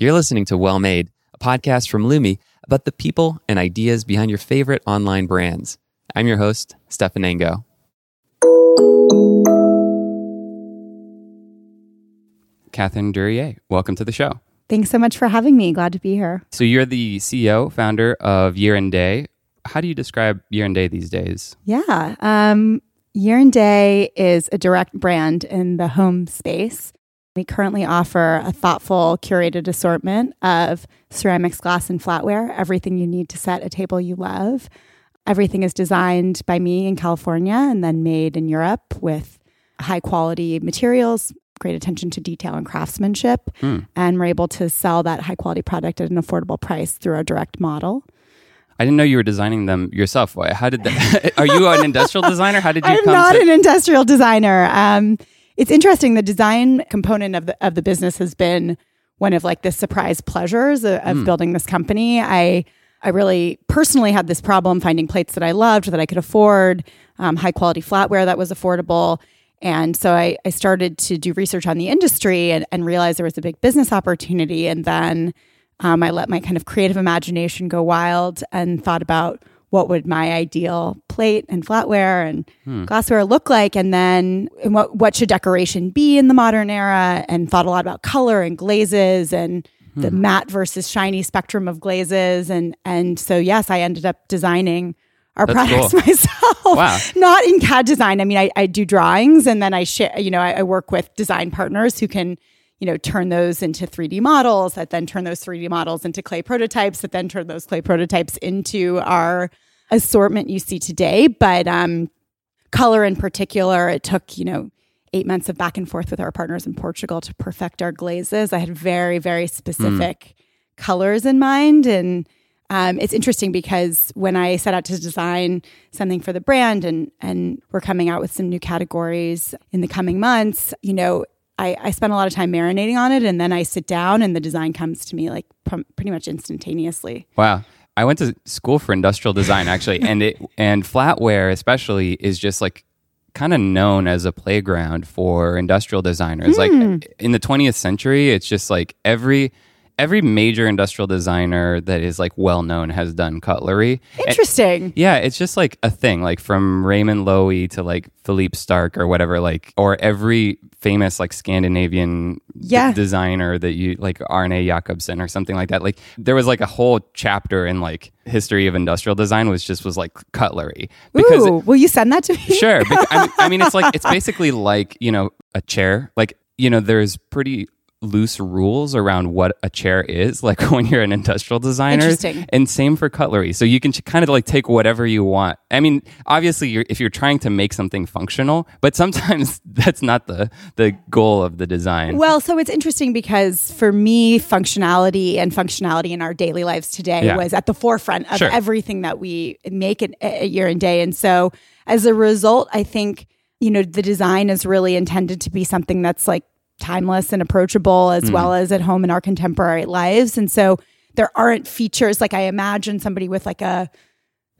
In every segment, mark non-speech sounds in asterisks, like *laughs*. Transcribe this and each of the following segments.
You're listening to Well Made, a podcast from Lumi about the people and ideas behind your favorite online brands. I'm your host, Stephan Ango. Kathryn Duryea, welcome to the show. Thanks so much for having me. Glad to be here. So, you're the CEO, founder of Year and Day. How do you describe Year and Day these days? Yeah. Um, Year and Day is a direct brand in the home space. We currently offer a thoughtful, curated assortment of ceramics, glass, and flatware, everything you need to set a table you love. Everything is designed by me in California and then made in Europe with high quality materials, great attention to detail and craftsmanship. Hmm. And we're able to sell that high quality product at an affordable price through our direct model. I didn't know you were designing them yourself. Why- How did that? *laughs* Are you an industrial designer? How did you I'm come not to? an industrial designer. Um, it's interesting. The design component of the of the business has been one of like the surprise pleasures of, of building this company. I I really personally had this problem finding plates that I loved that I could afford, um, high quality flatware that was affordable. And so I, I started to do research on the industry and, and realized there was a big business opportunity. And then um, I let my kind of creative imagination go wild and thought about what would my ideal plate and flatware and hmm. glassware look like, and then and what what should decoration be in the modern era, and thought a lot about color and glazes and the hmm. matte versus shiny spectrum of glazes, and and so yes, I ended up designing our That's products cool. *laughs* myself. Wow. Not in CAD design. I mean, I, I do drawings, and then I share. You know, I, I work with design partners who can you know, turn those into 3D models that then turn those 3D models into clay prototypes that then turn those clay prototypes into our assortment you see today. But um, color in particular, it took, you know, eight months of back and forth with our partners in Portugal to perfect our glazes. I had very, very specific colors in mind. And um, it's interesting because when I set out to design something for the brand and and we're coming out with some new categories in the coming months, you know, I, I spend a lot of time marinating on it, and then I sit down, and the design comes to me like pr- pretty much instantaneously. Wow. I went to school for industrial design actually, *laughs* and it and flatware especially is just like kind of known as a playground for industrial designers. Like hmm. in the 20th century, it's just like every every major industrial designer that is like well known has done cutlery. And- Interesting. yeah, it's just like a thing, like from Raymond Loewy to like Philippe Starck or whatever, like or every famous like Scandinavian d- designer that you like Arne Jacobsen or something like that. Like there was like a whole chapter in like history of industrial design was just was like cutlery because Ooh, will you send that to me? *laughs* sure because, I, mean, I mean it's like it's *laughs* basically like you know a chair like you know there's pretty loose rules around what a chair is *laughs* like when you're an industrial designer Interesting. and same for cutlery so you can kind of like take whatever you want i mean obviously you're, if you're trying to make something functional but sometimes *laughs* that's not the the goal of the design Well, so it's interesting because for me, functionality and functionality in our daily lives today Yeah. was at the forefront of Sure. everything that we make a year and day. And so as a result, I think, you know, the design is really intended to be something that's like timeless and approachable as mm. well as at home in our contemporary lives. And so there aren't features like I imagine somebody with like a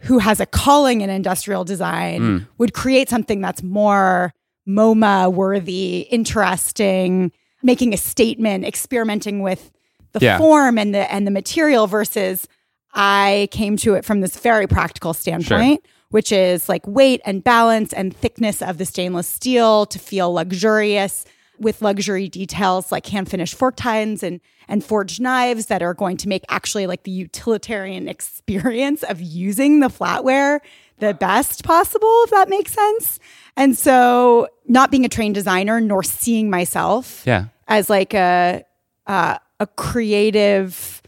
who has a calling in industrial design mm. would create something that's more MoMA worthy, interesting, making a statement, experimenting with the Yeah. form and the and the material versus I came to it from this very practical standpoint, which is like weight and balance and thickness of the stainless steel to feel luxurious with luxury details like hand finished fork tines and and forged knives that are going to make actually like the utilitarian *laughs* experience of using the flatware the best possible if that makes sense. And so not being a trained designer nor seeing myself yeah as like a uh, a creative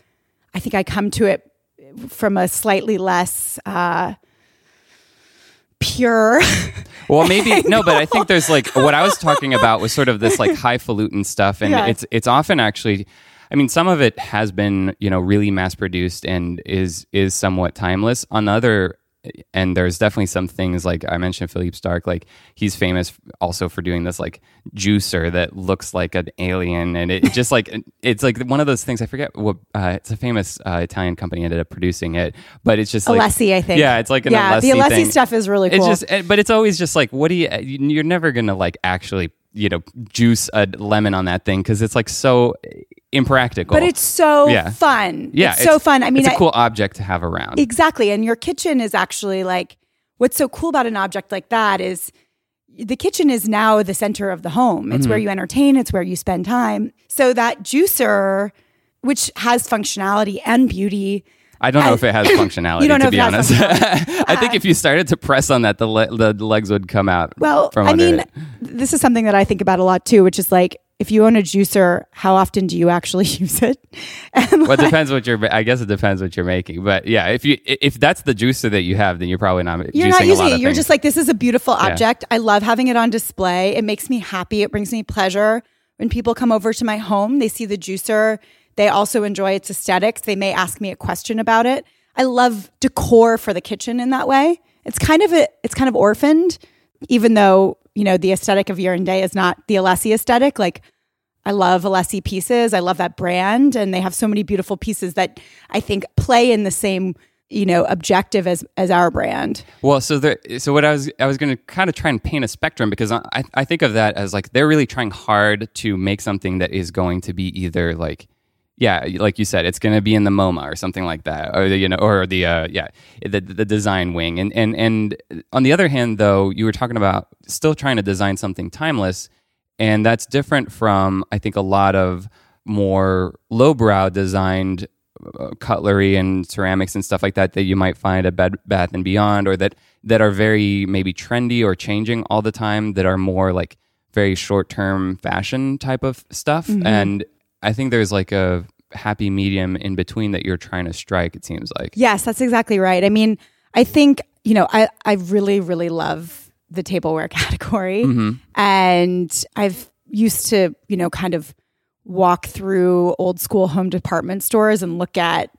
I think I come to it from a slightly less uh, pure *laughs* Well, maybe no, but I think there's like what I was talking about was sort of this like *laughs* highfalutin stuff, and Yeah. it's it's often actually. I mean, some of it has been, you know, really mass produced and is is somewhat timeless. On the other and there's definitely some things like I mentioned Philippe Starck, like he's famous also for doing this like juicer that looks like an alien, and it, just like *laughs* it's like one of those things. I forget what uh, it's a famous uh, Italian company ended up producing it, but it's just like Alessi, I think. Yeah, it's like an yeah, the Alessi Alessi thing. stuff is really cool. It's just, eh, but it's always just like, what do you? You're never gonna like actually, you know, juice a lemon on that thing because it's like so. impractical. but it's so Yeah. fun. yeah, it's so fun. I mean, it's a I- cool object to have around. Exactly. And your kitchen is actually like what's so cool about an object like that is the kitchen is now the center of the home. It's where Mm-hmm. you entertain, it's where you spend time. So that juicer, which has functionality and beauty, I don't know if it has *coughs* functionality. You don't know to if be honest, *laughs* I think if you started to press on that, the le- the legs would come out. well, I mean, it. this is something that I think about a lot too, which is like if you own a juicer, how often do you actually *laughs* use it? And Well, it depends what you're. I guess it depends what you're making. But yeah, if you if that's the juicer that you have, then you're probably not. You're not a using lot it. You're things. just like, this is a beautiful object. I love having it on display. It makes me happy. It brings me pleasure. When people come over to my home, they see the juicer. They also enjoy its aesthetics. They may ask me a question about it. I love decor for the kitchen in that way. It's kind of a, it's kind of orphaned, even though, you know, the aesthetic of Year and Day is not the Alessi aesthetic. Like I love Alessi pieces. I love that brand, and they have so many beautiful pieces that I think play in the same, you know, objective as as our brand. Well, so there, so what I was I was going to kind of try and paint a spectrum because I I think of that as like they're really trying hard to make something that is going to be either like yeah, like you said, it's going to be in the MoMA or something like that, or the, you know, or the uh, yeah, the the design wing. And and and on the other hand, though, you were talking about still trying to design something timeless, and that's different from I think a lot of more lowbrow designed uh, cutlery and ceramics and stuff like that that you might find at Bed Bath and Beyond, or that that are very maybe trendy or changing all the time. That are more like very short term fashion type of stuff. And I think there's like a happy medium in between that you're trying to strike. It seems like. Yes, that's exactly right. I mean, I think, you know, I, I really, really love the tableware *laughs* category. Mm-hmm. And I've used to, you know, kind of walk through old school home department stores and look at,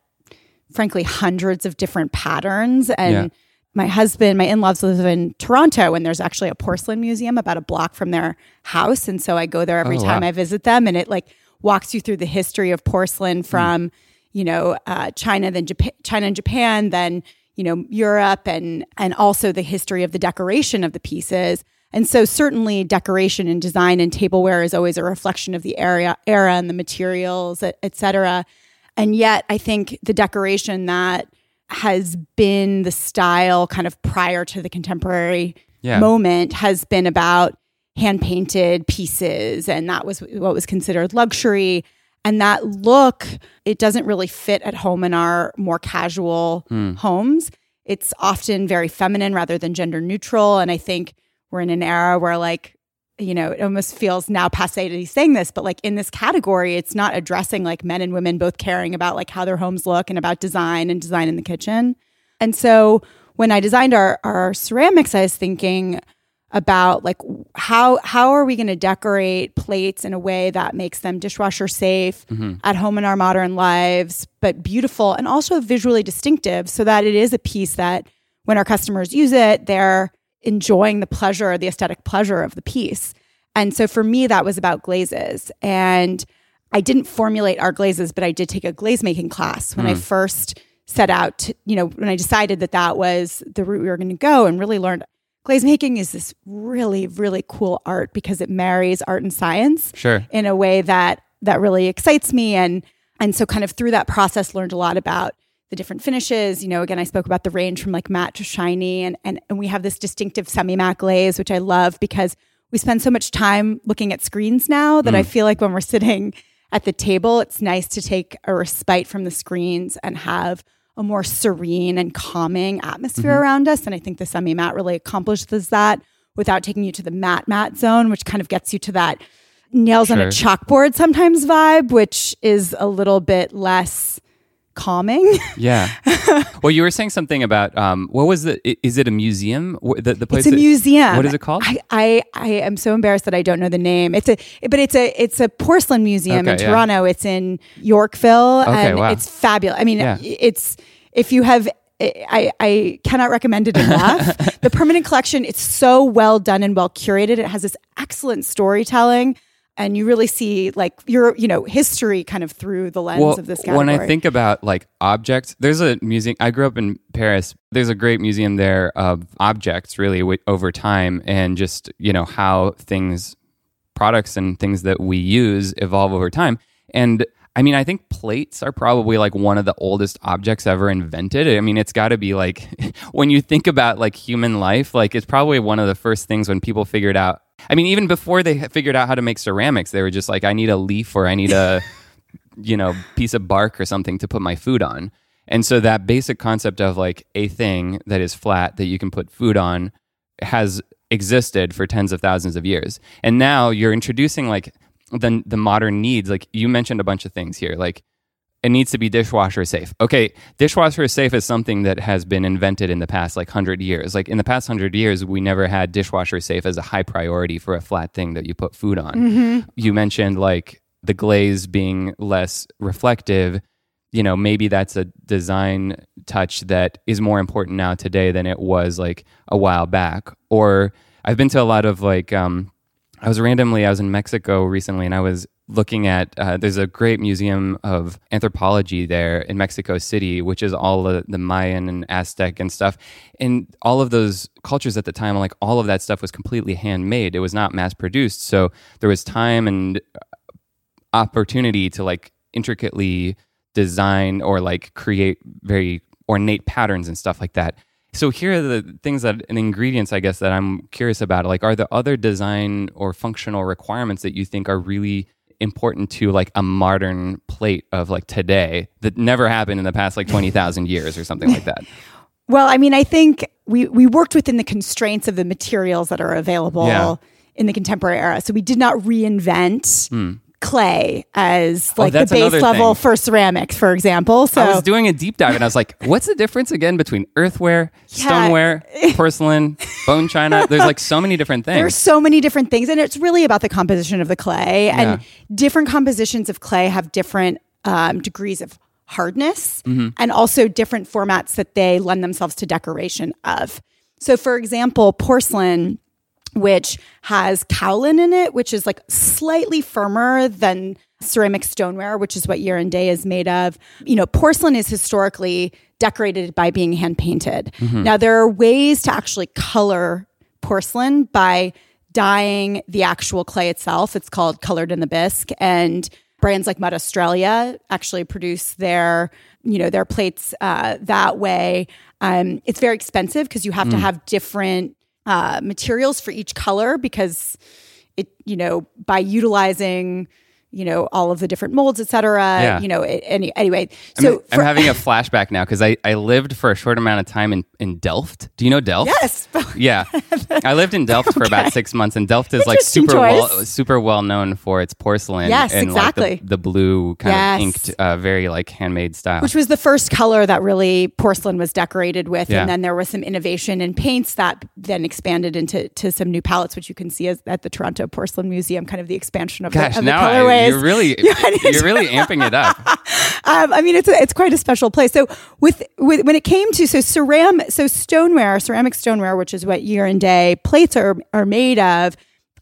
frankly, hundreds of different patterns. And Yeah. my husband, my in laws live in Toronto, and there's actually a porcelain museum about a block from their house. And so I go there every Oh, time wow. I visit them, and it like walks you through the history of porcelain from, you know, uh, China, then Japan, China and Japan, then you know Europe, and and also the history of the decoration of the pieces. And so certainly decoration and design and tableware is always a reflection of the area, era and the materials, et, et cetera. And yet, I think the decoration that has been the style kind of prior to the contemporary Yeah. moment has been about hand painted pieces. And that was what was considered luxury. And that look, it doesn't really fit at home in our more casual hmm. homes. It's often very feminine rather than gender neutral. And I think we're in an era where, like, you know, it almost feels now passe to be saying this, but like in this category, it's not addressing like men and women both caring about like how their homes look and about design and design in the kitchen. And so when I designed our our ceramics, I was thinking about like how how are we going to decorate plates in a way that makes them dishwasher safe mm-hmm. at home in our modern lives, but beautiful and also visually distinctive, so that it is a piece that when our customers use it, they're enjoying the pleasure, the aesthetic pleasure of the piece. And so for me, that was about glazes. And I didn't formulate our glazes, but I did take a glaze making class when I mm. first set out, to, you know, when I decided that that was the route we were going to go and really learned glaze making is this really, really cool art because it marries art and science Sure. in a way that that really excites me. And and so kind of through that process learned a lot about the different finishes. You know again i spoke about the range from like matte to shiny and and, and we have this distinctive semi matte glaze which i love because we spend so much time looking at screens now that i mm. feel like when we're sitting at the table it's nice to take a respite from the screens and have a more serene and calming atmosphere mm-hmm. around us. And i think the semi matte really accomplishes that without taking you to the matte matte zone which kind of gets you to that nails on a chalkboard sometimes vibe, which is a little bit less calming. *laughs* Yeah. well, you were saying something about um, what was the? Is it a museum? The, the place. it's a that- museum. What is it called? I, I I am so embarrassed that I don't know the name. It's a but it's a it's a porcelain museum in Okay, yeah. Toronto. It's in Yorkville Okay, and wow. it's fabulous. I mean, Yeah. it's if you have I, I cannot recommend it enough. *laughs* the permanent collection, it's so well done and well curated. It has this excellent storytelling. And you really see like your, you know, history kind of through the lens of this category. When I think about like objects, there's a museum. I grew up in Paris. There's a great museum there of objects, really, wi- over time, and just you know how things, products, and things that we use evolve over time. And I mean, I think plates are probably like one of the oldest objects ever invented. I mean, it's got to be like *laughs* when you think about like human life, like it's probably one of the first things when people figured out. I mean, even before they figured out how to make ceramics, they were just like, I need a leaf or I need a, *laughs* you know, piece of bark or something to put my food on. And so that basic concept of like a thing that is flat that you can put food on has existed for tens of thousands of years. And now you're introducing like the the modern needs. Like you mentioned a bunch of things here. Like it needs to be dishwasher safe. Okay, dishwasher safe is something that has been invented in the past like 100 years. Like in the past 100 years, we never had dishwasher safe as a high priority for a flat thing that you put food on. Mm-hmm. You mentioned like the glaze being less reflective. You know, maybe that's a design touch that is more important now today than it was like a while back. Or I've been to a lot of like um I was randomly I was in Mexico recently and I was looking at uh, there's a great museum of anthropology there in Mexico City, which is all the, the Mayan and Aztec and stuff. And all of those cultures at the time, like all of that stuff was completely handmade. It was not mass produced. So there was time and opportunity to like intricately design or like create very ornate patterns and stuff like that. So here are the things that and ingredients I guess that I'm curious about. Like are there other design or functional requirements that you think are really important to like a modern plate of like today that never happened in the past like 20,000 years or something like that? *laughs* Well, I mean, I think we we worked within the constraints of the materials that are available Yeah. in the contemporary era. So we did not reinvent hmm. Clay as like the Hmm. Oh, that's base level thing. for ceramics, for example. So I was doing a deep dive and I was like, *laughs* what's the difference again between earthware, Yeah. stoneware, porcelain, bone china? *laughs* There's like so many different things. There's so many different things, and it's really about the composition of the clay. And different compositions of clay have different um, degrees of hardness Mm-hmm. and also different formats that they lend themselves to decoration of. So, for example, porcelain, which has kaolin in it, which is like slightly firmer than ceramic stoneware, which is what year and day is made of. You know, porcelain is historically decorated by being hand painted. Now, there are ways to actually color porcelain by dyeing the actual clay itself. It's called colored in the bisque. And brands like Mud Australia actually produce their, you know, their plates uh, that way. Um, it's very expensive because you have to have different uh, materials for each color because it, you know, by utilizing, you know, all of the different molds, et cetera, Yeah. you know, any, anyway. So I'm, I'm having a *laughs* flashback now because I, I lived for a short amount of time in, in Delft. Do you know Delft? yes, *laughs* Yeah, I lived in Delft for about six months, and Delft is like super well, super well known for its porcelain. Yes, and exactly. Like the, the blue kind Yes. of inked, uh, very like handmade style. which was the first color that really porcelain was decorated with. Yeah. And then there was some innovation in paints that then expanded into to some new palettes, which you can see as, at the Toronto Porcelain Museum, kind of the expansion of, Gosh, the, of the now I- you're really *laughs* you're really amping it up. *laughs* um, I mean, it's a, it's quite a special place. So with, with when it came to so ceram so stoneware, ceramic stoneware, which is what year and day plates are are made of,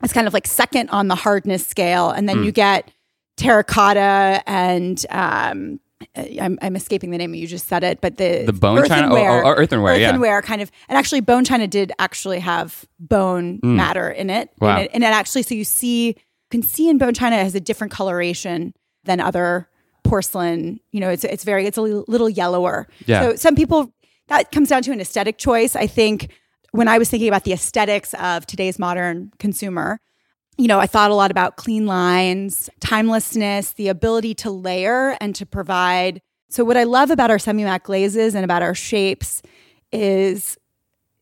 it's kind of like second on the hardness scale, and Hmm. then you get terracotta and. Um, I'm, I'm escaping the name. You just said it, but the The bone china? Oh, earthenware, oh, oh, earthenware, yeah. kind of, and actually, bone china did actually have bone matter in it, Hmm. Wow. in it, and it actually, so you see, you can see in bone china it has a different coloration than other porcelain. You know, it's it's very it's a little yellower. Yeah. So some people that comes down to an aesthetic choice. I think when I was thinking about the aesthetics of today's modern consumer, you know, I thought a lot about clean lines, timelessness, the ability to layer and to provide. So what I love about our semi-matte glazes and about our shapes is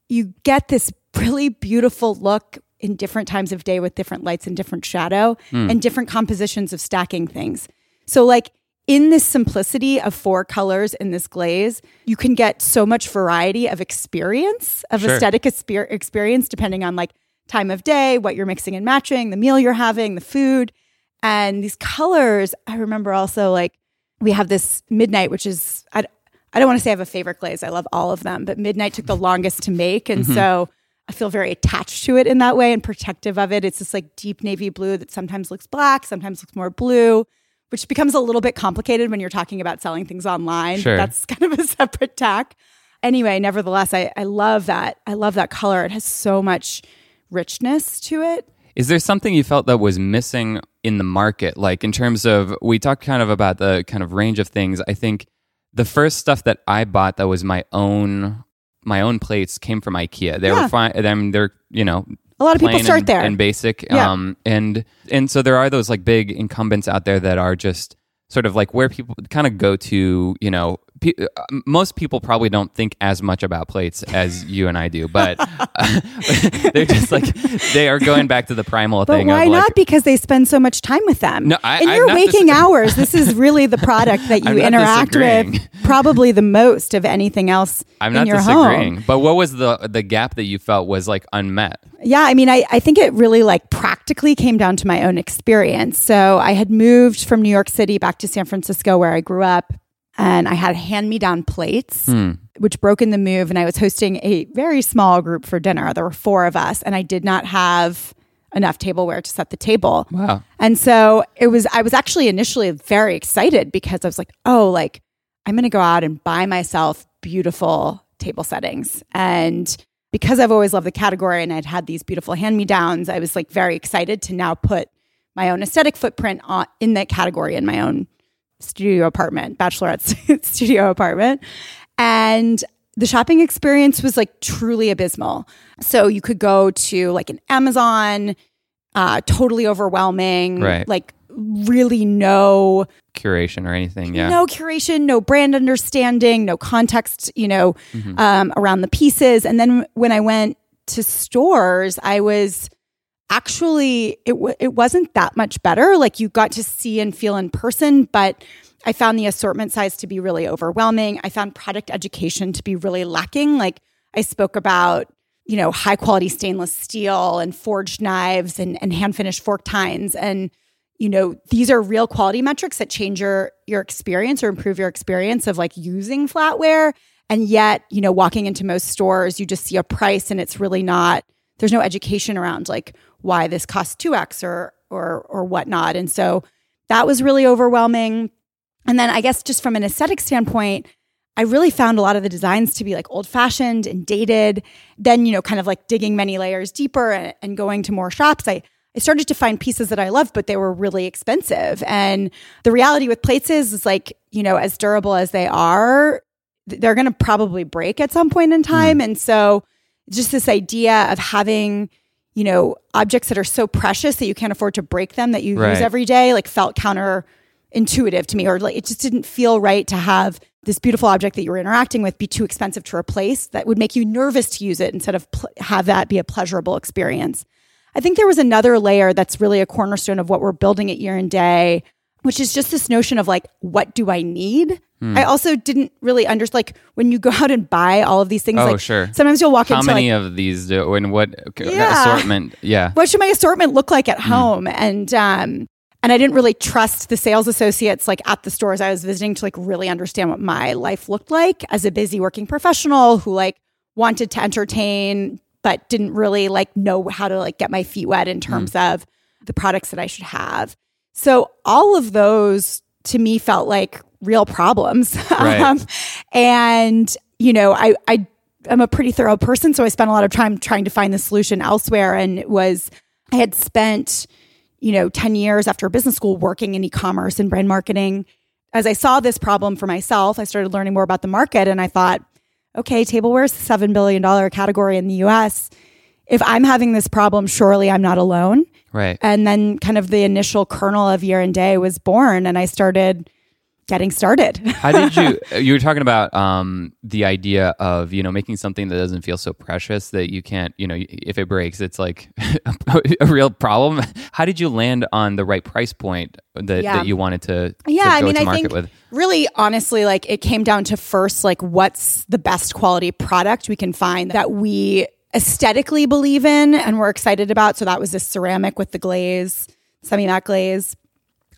you get this really beautiful look in different times of day with different lights and different shadow hmm. and different compositions of stacking things. So like in this simplicity of four colors in this glaze, you can get so much variety of experience, of Sure. aesthetic exper- experience, depending on like time of day, what you're mixing and matching, the meal you're having, the food. And these colors, I remember also like we have this midnight, which is, I, I don't want to say I have a favorite glaze. I love all of them, but midnight took the longest to make. And mm-hmm. so I feel very attached to it in that way and protective of it. It's this like deep navy blue that sometimes looks black, sometimes looks more blue, which becomes a little bit complicated when you're talking about selling things online. Sure. That's *laughs* kind of a separate tack. Anyway, nevertheless, I, I love that. I love that color. It has so much richness to it. Is there something you felt that was missing in the market? Like in terms of, we talked kind of about the kind of range of things. I think the first stuff that I bought that was my own my own plates came from IKEA. They Yeah. were fine. I mean, they're you know A lot of people start and, there. and basic. Yeah. Um, and and so there are those like big incumbents out there that are just sort of like where people kind of go to. You know, pe- uh, most people probably don't think as much about plates as *laughs* you and I do, but *laughs* *laughs* they're just like they are going back to the primal But thing. why like, not? Because they spend so much time with them. No, I- in I'm your waking dis- hours, this is really the product that you interact with probably the most of anything else I'm not your disagreeing, home. but what was the the gap that you felt was like unmet? Yeah, I mean, I, I think it really like practically came down to my own experience. So I had moved from New York City back to San Francisco where I grew up, and I had hand me down plates, Hmm. which broke in the move. And I was hosting a very small group for dinner. There were four of us, and I did not have enough tableware to set the table. Wow. And so it was, I was actually initially very excited because I was like, oh, like I'm going to go out and buy myself beautiful table settings. And because I've always loved the category and I'd had these beautiful hand me downs, I was like very excited to now put my own aesthetic footprint on, in that category in my own studio apartment, bachelorette *laughs* studio apartment. And the shopping experience was like truly abysmal. So you could go to like an Amazon, uh, totally overwhelming, Right. like really no Curation or anything? Yeah. no curation, no brand understanding, no context, you know, Mm-hmm. um, around the pieces. And then when I went to stores, I was actually it w- it wasn't that much better. Like you got to see and feel in person, but I found the assortment size to be really overwhelming. I found product education to be really lacking. Like I spoke about, you know, high quality stainless steel and forged knives and, and hand finished fork tines. And, you know, these are real quality metrics that change your your experience or improve your experience of like using flatware. And yet, you know, walking into most stores, you just see a price and it's really not, there's no education around like why this costs 2x or or or whatnot. And so that was really overwhelming. And then I guess just from an aesthetic standpoint, I really found a lot of the designs to be like old fashioned and dated. Then, you know, kind of like digging many layers deeper and, and going to more shops, I, I started to find pieces that I loved, but they were really expensive. And the reality with plates is, is like, you know, as durable as they are, they're going to probably break at some point in hmm. time. And so just this idea of having, you know, objects that are so precious that you can't afford to break them that you use every day, like felt counterintuitive to me, or like it just didn't feel right to have this beautiful object that you were interacting with be too expensive to replace. That would make you nervous to use it instead of pl- have that be a pleasurable experience. I think there was another layer that's really a cornerstone of what we're building at Year and Day, which is just this notion of like, what do I need? Hmm. I also didn't really understand, like, when you go *laughs* out and buy all of these things, Oh, like, sure. sometimes you'll walk How into How many like, of these do and what Yeah. assortment? Yeah. what should my assortment look like Hmm. at home? And um, and I didn't really trust the sales associates like at the stores I was visiting to like really understand what my life looked like as a busy working professional who like wanted to entertain but didn't really like know how to like get my feet wet in terms of the products that I should have. So all of those to me felt like real problems. *laughs* Right. um, and you know, I I I'm a pretty thorough person, so I spent a lot of time trying to find the solution elsewhere. And it was I had spent, you know, 10 years after business school working in e-commerce and brand marketing. As I saw this problem for myself, I started learning more about the market and I thought, okay, tableware is a $7 billion category in the US. If I'm having this problem, surely I'm not alone. Right. And then kind of the initial kernel of year and day was born and I started getting started. *laughs* How did you? *laughs* You were talking about um, the idea of you know making something that doesn't feel so precious that you can't you know if it breaks it's like *laughs* a real problem. How did you land on the right price point that, Yeah. that you wanted to, yeah, to I mean, I market think with? really honestly, like it came down to first, like what's the best quality product we can find that we aesthetically believe in and we're excited about. So that was this ceramic with the glaze, semi matte glaze.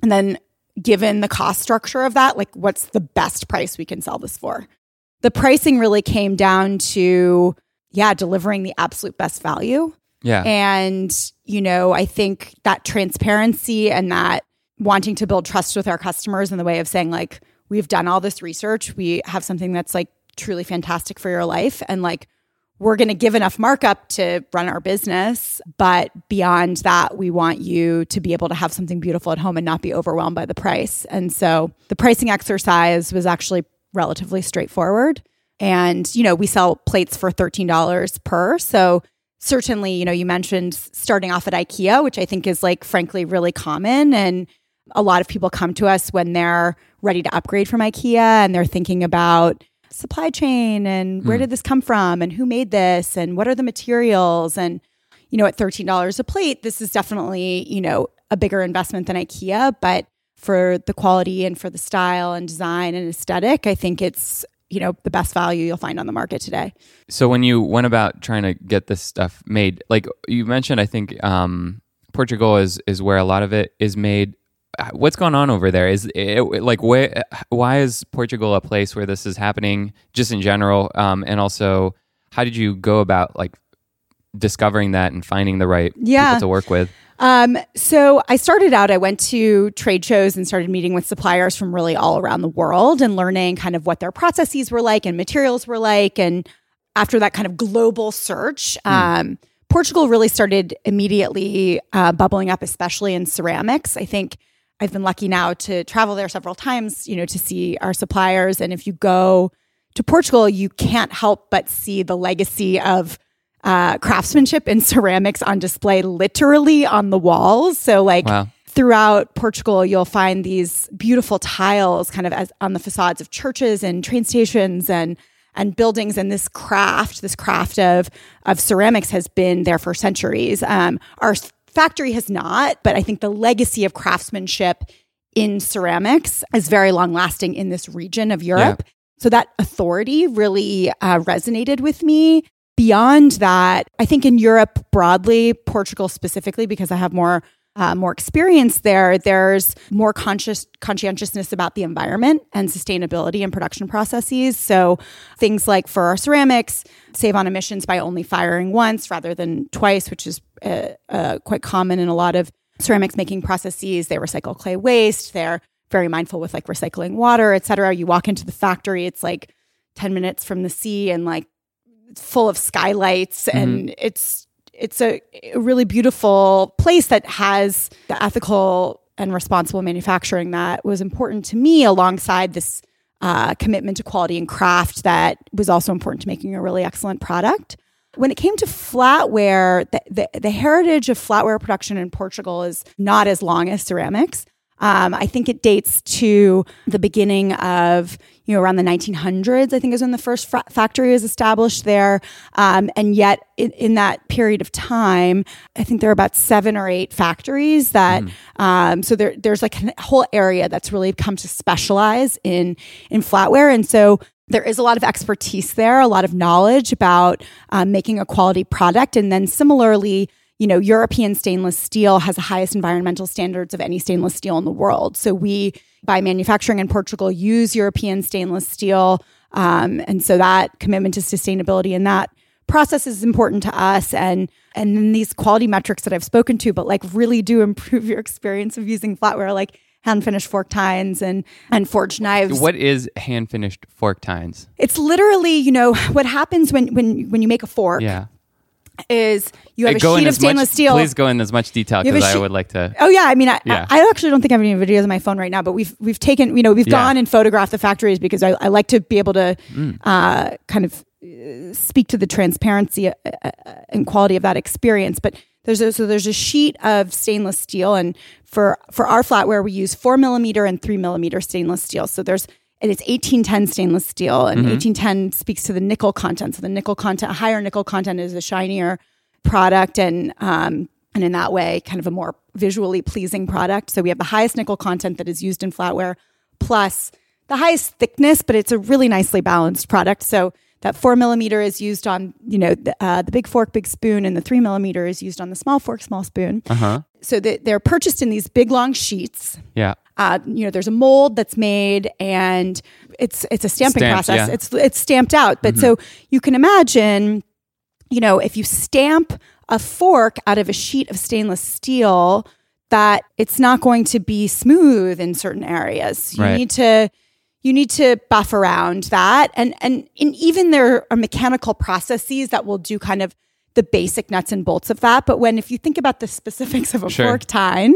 And then given the cost structure of that, like what's the best price we can sell this for? The pricing really came down to, yeah, delivering the absolute best value. Yeah. And, you know, I think that transparency and that wanting to build trust with our customers in the way of saying, like, we've done all this research, we have something that's like truly fantastic for your life. And like, we're going to give enough markup to run our business. But beyond that, we want you to be able to have something beautiful at home and not be overwhelmed by the price. And so the pricing exercise was actually relatively straightforward. And, you know, we sell plates for $13 per. So certainly, you know, you mentioned starting off at IKEA, which I think is like, frankly, really common. And a lot of people come to us when they're ready to upgrade from IKEA and they're thinking about, supply chain and where mm. did this come from and who made this and what are the materials? And you know at $13 a plate this is definitely you know a bigger investment than ikea but for the quality and for the style and design and aesthetic i think it's you know the best value you'll find on the market today. So when you went about trying to get this stuff made like you mentioned i think um, portugal is is where a lot of it is made what's going on over there? Is it, like where, why is Portugal a place where this is happening, just in general? Um, and also, how did you go about like discovering that and finding the right yeah. people to work with? Um, so I started out, I went to trade shows and started meeting with suppliers from really all around the world and learning kind of what their processes were like and materials were like. And after that kind of global search, mm. um, Portugal really started immediately uh, bubbling up, especially in ceramics. I think I've been lucky now to travel there several times, you know, to see our suppliers. And if you go to Portugal, you can't help but see the legacy of uh, craftsmanship and *laughs* ceramics on display literally on the walls. So, like, wow. throughout Portugal, you'll find these beautiful tiles kind of as on the facades of churches and train stations and and buildings and this craft this craft of of ceramics has been there for centuries um, our Factory has not, but I think the legacy of craftsmanship in ceramics is very long lasting in this region of Europe. Yeah. So that authority really uh, resonated with me. Beyond that, I think in Europe broadly, Portugal specifically, because I have more uh, more experience there, there's more conscious conscientiousness about the environment and sustainability and production processes. So things like for our ceramics, save on emissions by only firing once rather than twice, which is uh, uh, quite common in a lot of ceramics making processes. They recycle clay waste. They're very mindful with like recycling water, et cetera. You walk into the factory, it's like 10 minutes from the sea and like full of skylights mm-hmm. and it's it's a, really beautiful place that has the ethical and responsible manufacturing that was important to me alongside this uh, commitment to quality and craft that was also important to making a really excellent product. When it came to flatware, the, the, the heritage of flatware production in Portugal is not as long as ceramics. Um, I think it dates to the beginning of, you know, around the 1900s, I think is when the first fra- factory was established there. Um, and yet, in, in, that period of time, I think there are about seven or eight factories that, mm. um, so there, there's like a whole area that's really come to specialize in, in flatware. And so there is a lot of expertise there, a lot of knowledge about um, making a quality product. And then similarly, you know, European stainless steel has the highest environmental standards of any stainless steel in the world. So we, by manufacturing in Portugal, use European stainless steel. Um, and so that commitment to sustainability and that process is important to us. And and then these quality metrics that I've spoken to, but like really do improve your experience of using flatware, like hand finished fork tines and and forged knives. What is hand finished fork tines? It's literally, you know, *laughs* what happens when when when you make a fork. Yeah is you have go a sheet of stainless much, steel. Please go in as much detail because I would like to. Oh yeah, I mean, I, yeah. I, I, actually don't think I have any videos on my phone right now, but we've we've taken, you know, we've yeah. gone and photographed the factories because I, I like to be able to mm. uh, kind of uh, speak to the transparency uh, uh, and quality of that experience. But there's a, so there's a sheet of stainless steel, and for for our flatware we use four millimeter and three millimeter stainless steel. So there's and it's 1810 stainless steel and mm-hmm. 1810 speaks to the nickel content. So the nickel content higher nickel content is a shinier product and um, and in that way kind of a more visually pleasing product. So we have the highest nickel content that is used in flatware plus the highest thickness but it's a really nicely balanced product. So that four millimeter is used on you know the, uh, the big fork big spoon and the three millimeter is used on the small fork small spoon. Uh-huh. so they're purchased in these big long sheets. Yeah uh, you know, there's a mold that's made, and it's it's a stamping Stamped, process. Yeah. It's it's stamped out. But mm-hmm. so you can imagine, you know, if you stamp a fork out of a sheet of stainless steel, that it's not going to be smooth in certain areas. You right. need to you need to buff around that. And, and, and even there are mechanical processes that will do kind of the basic nuts and bolts of that. But when, if you think about the specifics of a Sure. fork tine,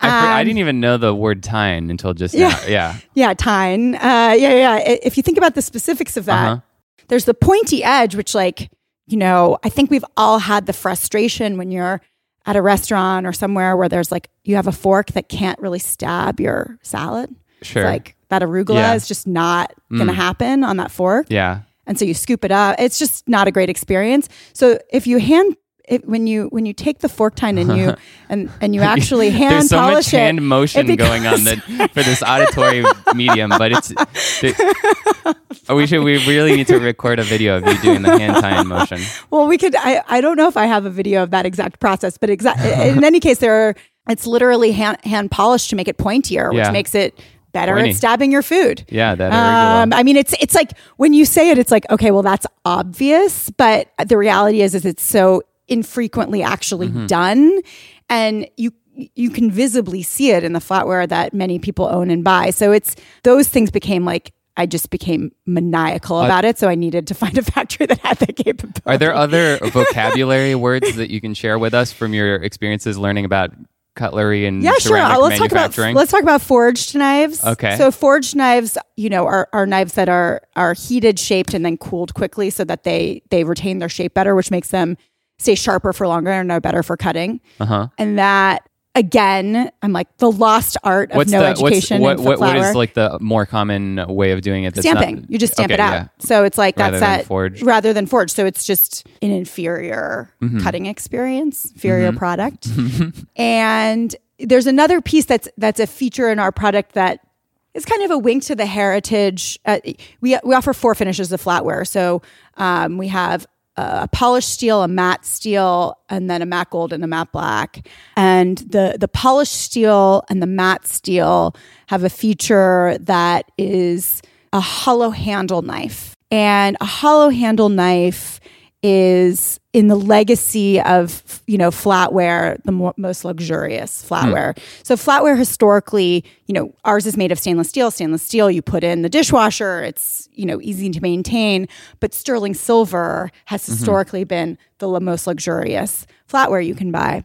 I, I um, didn't even know the word tine until just Yeah. now. Yeah. *laughs* yeah, tine, uh, yeah, yeah. If you think about the specifics of that, Uh-huh. there's the pointy edge, which, like, you know, I think we've all had the frustration when you're at a restaurant or somewhere where there's like, you have a fork that can't really stab your salad. Sure. It's like that arugula Yeah. is just not going to happen on that fork. yeah. And so you scoop it up. It's just not a great experience. So if you hand it, when you when you take the fork tine and you *laughs* and and you actually hand There's so polish much hand motion it going on that for this auditory medium, but it's. the- *laughs* we should. We really need to record a video of you doing the hand tying motion. Well, we could. I, I don't know if I have a video of that exact process, but exact. *laughs* in any case, there are. It's literally hand hand polished to make it pointier, which Yeah. makes it better Pointy. at stabbing your food. Yeah, that. Um, I mean, it's it's like when you say it, it's like okay, well, that's obvious, but the reality is, is it's so infrequently actually Mm-hmm. done, and you you can visibly see it in the flatware that many people own and buy. So it's those things became like. I just became maniacal about it, so I needed to find a *laughs* factory that had that capability. Are there other vocabulary words that you can share with us from your experiences learning about cutlery and yeah, sure. Let's talk about let's talk about forged knives. Okay. So forged knives, you know, are, are knives that are are heated, shaped, and then cooled quickly so that they they retain their shape better, which makes them stay sharper for longer and are better for cutting. uh-huh. And that again, I'm like the lost art of What's no the education. what's, what, what, what is like the more common way of doing it? That's stamping. Not, you just stamp Okay, it out. yeah. So it's like Rather that's than that forged. rather than forged. So it's just an inferior Mm-hmm. cutting experience, inferior product. *laughs* and there's another piece that's that's a feature in our product that is kind of a wink to the heritage. Uh, we we offer four finishes of flatware. So um, we have a polished steel, a matte steel, and then a matte gold and a matte black. And the the polished steel and the matte steel have a feature that is a hollow handle knife. And a hollow handle knife is in the legacy of you know flatware the mo- most luxurious flatware. Hmm. So flatware historically you know ours is made of stainless steel stainless steel you put in the dishwasher it's you know easy to maintain but sterling silver has mm-hmm. historically been the most luxurious flatware you can buy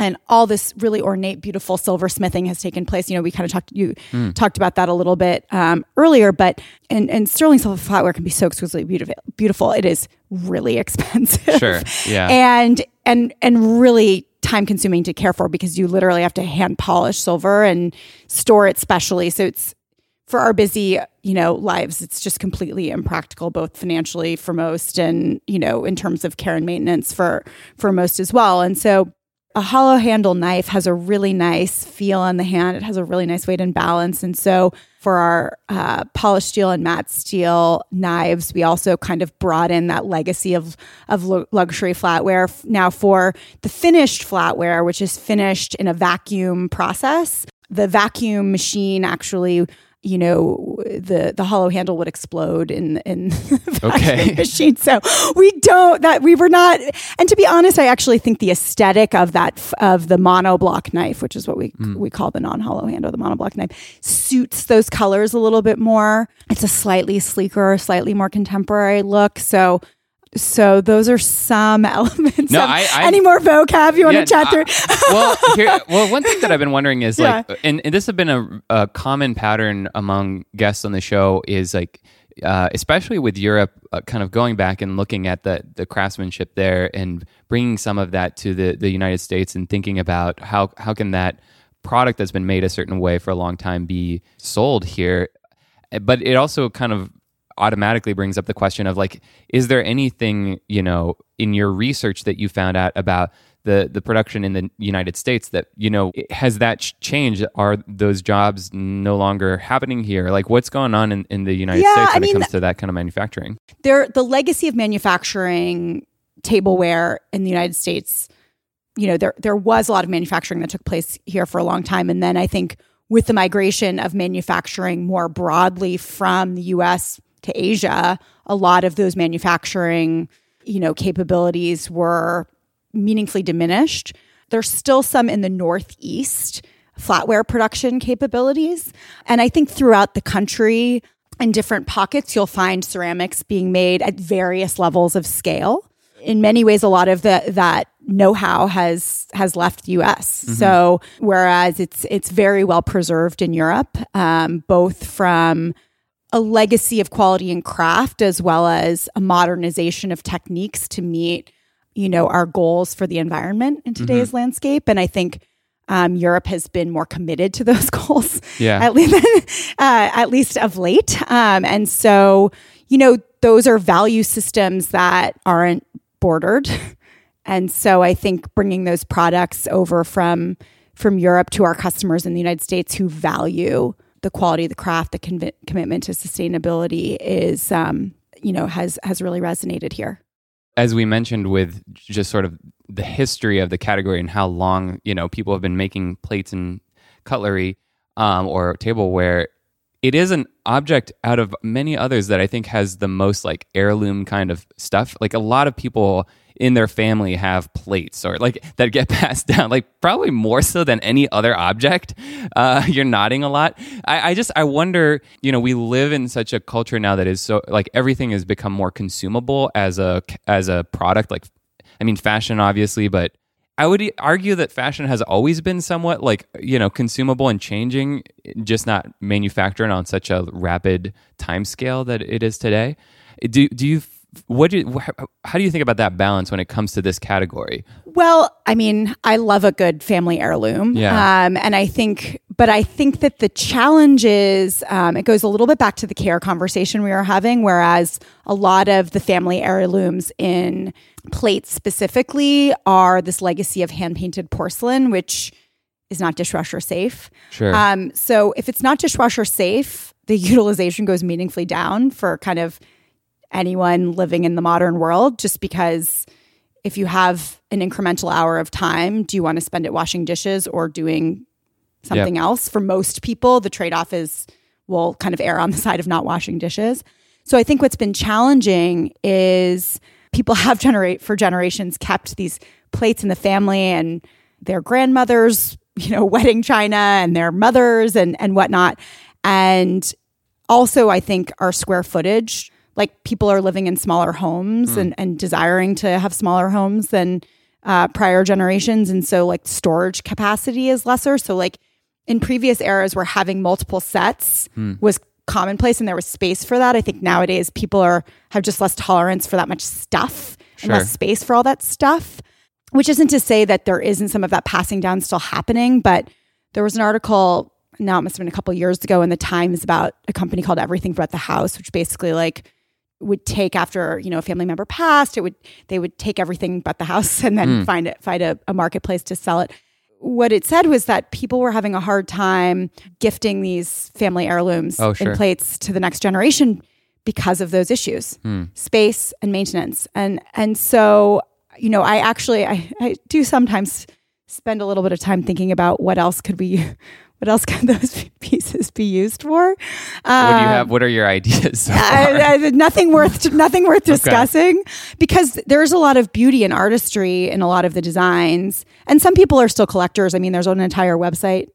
and all this really ornate, beautiful silversmithing has taken place. You know, we kind of talked you talked about that a little bit um, earlier, but and, and sterling silver flatware can be so exquisitely beautiful. Beautiful, it is really *laughs* expensive. Sure, yeah. and and and really time consuming to care for because you literally have to hand polish silver and store it specially. So it's for our busy, you know, lives, it's just completely impractical, both financially for most and, you know, in terms of care and maintenance for for most as well. And so a hollow handle knife has a really nice feel on the hand. It has a really nice weight and balance. And so for our uh, polished steel and matte steel knives, we also kind of brought in that legacy of of luxury flatware. Now for the finished flatware, which is finished in a vacuum process, the vacuum machine actually you know the the hollow handle would explode in in *laughs* the Okay. *laughs* machine so we don't that we were not and to be honest i actually think the aesthetic of that of the monoblock knife which is what we Hmm. we call the non-hollow handle the monoblock knife suits those colors a little bit more it's a slightly sleeker slightly more contemporary look so so those are some *laughs* elements No, I- I- any more vocab you want Yeah, to chat I- through? well, *laughs* here, well, one thing that I've been wondering is like, and, and this has been a, a common pattern among guests on the show is like, uh, especially with Europe, uh, kind of going back and looking at the the craftsmanship there and bringing some of that to the the United States and thinking about how how can that product that's been made a certain way for a long time be sold here. But it also kind of automatically brings up the question of like is there anything you know in your research that you found out about the the production in the United States that you know has that changed? Are those jobs no longer happening here? Like what's going on in, in the United Yeah, States I when mean- it comes to that kind of manufacturing? There the legacy of manufacturing tableware in the United States, you know, there there was a lot of manufacturing that took place here for a long time. And then I think with the migration of manufacturing more broadly from the US to Asia, a lot of those manufacturing, you know, capabilities were meaningfully diminished. There's still some in the Northeast flatware production capabilities. And I think throughout the country, in different pockets, you'll find ceramics being made at various levels of scale. In many ways, a lot of the, that know-how has has left the U.S. Mm-hmm. So whereas it's it's very well preserved in Europe, um, both from a legacy of quality and craft as well as a modernization of techniques to meet you know our goals for the environment in today's mm-hmm. landscape and i think um, Europe has been more committed to those *laughs* goals, yeah. at least *laughs* uh, at least of late. Um, and so, you know, those are value systems that aren't bordered. *laughs* And so, I think bringing those products over from from Europe to our customers in the United States who value the quality of the craft, the conv- commitment to sustainability is, um, you know, has has really resonated here. As we mentioned, with just sort of the history of the category and how long you know people have been making plates and cutlery um, or tableware, it is an object out of many others that I think has the most like heirloom kind of stuff. Like a lot of people in their family have plates or like that get *laughs* passed down, like probably more so than any other object. Uh, *laughs* you're nodding a lot. I, I just, I wonder, you know, we live in such a culture now that is so like everything has become more consumable as a, as a product. Like, I mean, fashion obviously, but I would argue that fashion has always been somewhat like, you know, consumable and changing, just not manufactured on such a rapid time scale that it is today. Do, do you what do you, how do you think about that balance when it comes to this category? Well, I mean, I love a good family heirloom. Yeah. Um, and I think, but I think that the challenge is, um, it goes a little bit back to the care conversation we were having, whereas a lot of the family heirlooms in plates specifically are this legacy of hand painted porcelain, which is not dishwasher safe. Sure. Um, so if it's not dishwasher safe, the *laughs* utilization goes meaningfully down for kind of anyone living in the modern world just because if you have an incremental hour of time, do you want to spend it washing dishes or doing something yep. else? For most people, the trade off is will kind of err on the *laughs* side of not washing dishes. So I think what's been challenging is people *laughs* have generate for generations kept these plates in the family and their grandmothers, *laughs* you know, wedding china and their mothers and and whatnot. And also I think our square footage like people are living in smaller homes mm. and, and desiring to have smaller homes than uh, prior generations. And so, like, storage capacity is lesser. So, like, in previous eras where having multiple sets mm. was commonplace and there was space for that. I think nowadays people are have just less tolerance for that much stuff sure. and less space for all that stuff. Which isn't to say that there isn't some of that passing down still happening, but there was an article now it must have been a couple years ago in the Times about a company called Everything But the House, which basically like would take after you know a family member passed it would they would take everything but the house *laughs* and then mm. find it find a, a marketplace to sell it what it said was that people were having a hard time gifting these family heirlooms oh, sure. and plates to the next generation because of those issues mm. space and maintenance and and so you know i actually I, I do sometimes spend a little bit of time thinking about what else could we what else can *laughs* those pieces be used for? Um, what do you have? Um, what are your ideas? So *laughs* I, I, nothing worth *laughs* nothing worth discussing okay. because there's a lot of beauty and artistry in a lot of the designs, and some people are still collectors. I mean, there's an entire website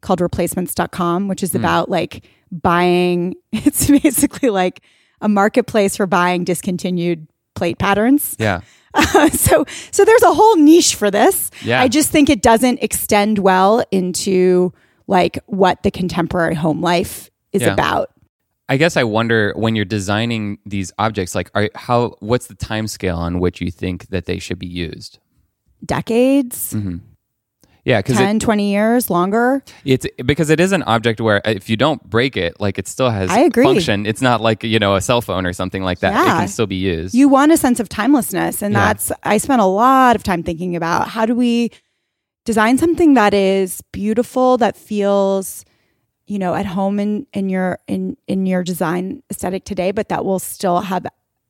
called replacements.com, which is mm. about like buying. It's basically like a marketplace for buying discontinued plate patterns. Yeah. Uh, so so there's a whole niche for this. Yeah. I just think it doesn't extend well into like what the contemporary home life is yeah. about. I guess I wonder when you're designing these objects, like, are, how what's the time scale on which you think that they should be used? Decades. Mm-hmm. Yeah, because 10, 20 years longer. It's because it is an object where if you don't break it, like it still has I agree. function. It's not like, you know, a cell phone or something like that. Yeah. It can still be used. You want a sense of timelessness. And yeah. that's, I spent a lot of time thinking about how do we design something that is beautiful that feels you know at home in in your in in your design aesthetic today but that will still have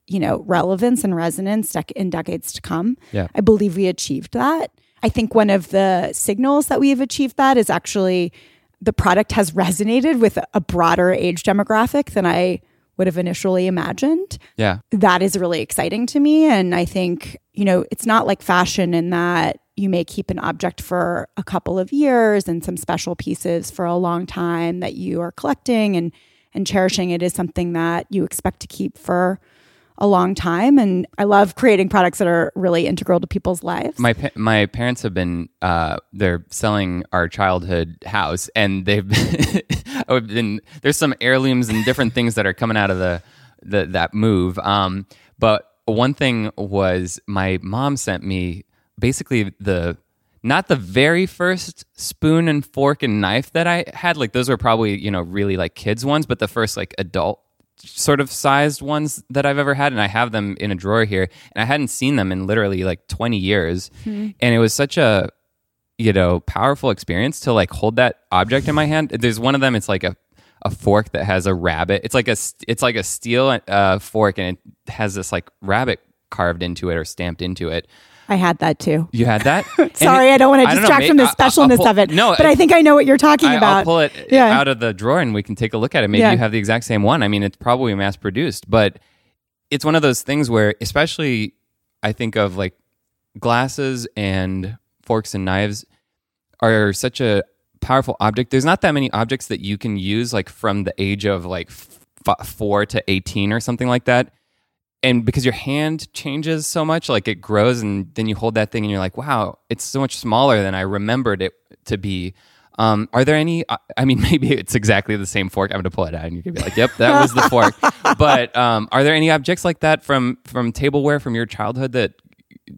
you know relevance and resonance dec- in decades to come. Yeah. I believe we achieved that. I think one of the signals that we have achieved that is actually the product has resonated with a broader age demographic than i would have initially imagined. Yeah. That is really exciting to me and i think you know it's not like fashion in that you may keep an object for a couple of years and some special pieces for a long time that you are collecting and and cherishing it is something that you expect to keep for a long time and I love creating products that are really integral to people's lives. My pa- my parents have been uh, they're selling our childhood house and they've *laughs* been there's some heirlooms and different things that are coming out of the, the that move. Um, but one thing was my mom sent me basically the not the very first spoon and fork and knife that I had. Like those were probably you know really like kids ones, but the first like adult sort of sized ones that I've ever had, and I have them in a drawer here. And I hadn't seen them in literally like 20 years, and it was such a you know powerful experience to like hold that object in my hand. There's one of them. It's like a a fork that has a rabbit. It's like a it's like a steel uh, fork, and it has this like rabbit carved into it or stamped into it. I had that too. You had that? *laughs* Sorry, it- I don't want to I know, distract from the I- I'll- I'll specialness pull- of it. No, but I think I know what you're talking I, about. will pull it Yeah. out of the drawer and we can take a look at it. Maybe Yeah. you have the exact same one. I mean, it's probably mass produced, but it's one of those things where, especially, I think of like glasses and forks and knives are such a powerful object. There's not that many objects that you can use like from the age of like f- four to 18 or something like that. And because your hand changes so much, like it grows, and then you hold that thing and you're like, wow, it's so much smaller than I remembered it to be. Um, are there any? I- mean, *laughs* maybe it's exactly the same fork. I'm going to pull it out, and you can be like, "Yep, that was the fork." *laughs* But um, are there any objects like that from from tableware from your childhood that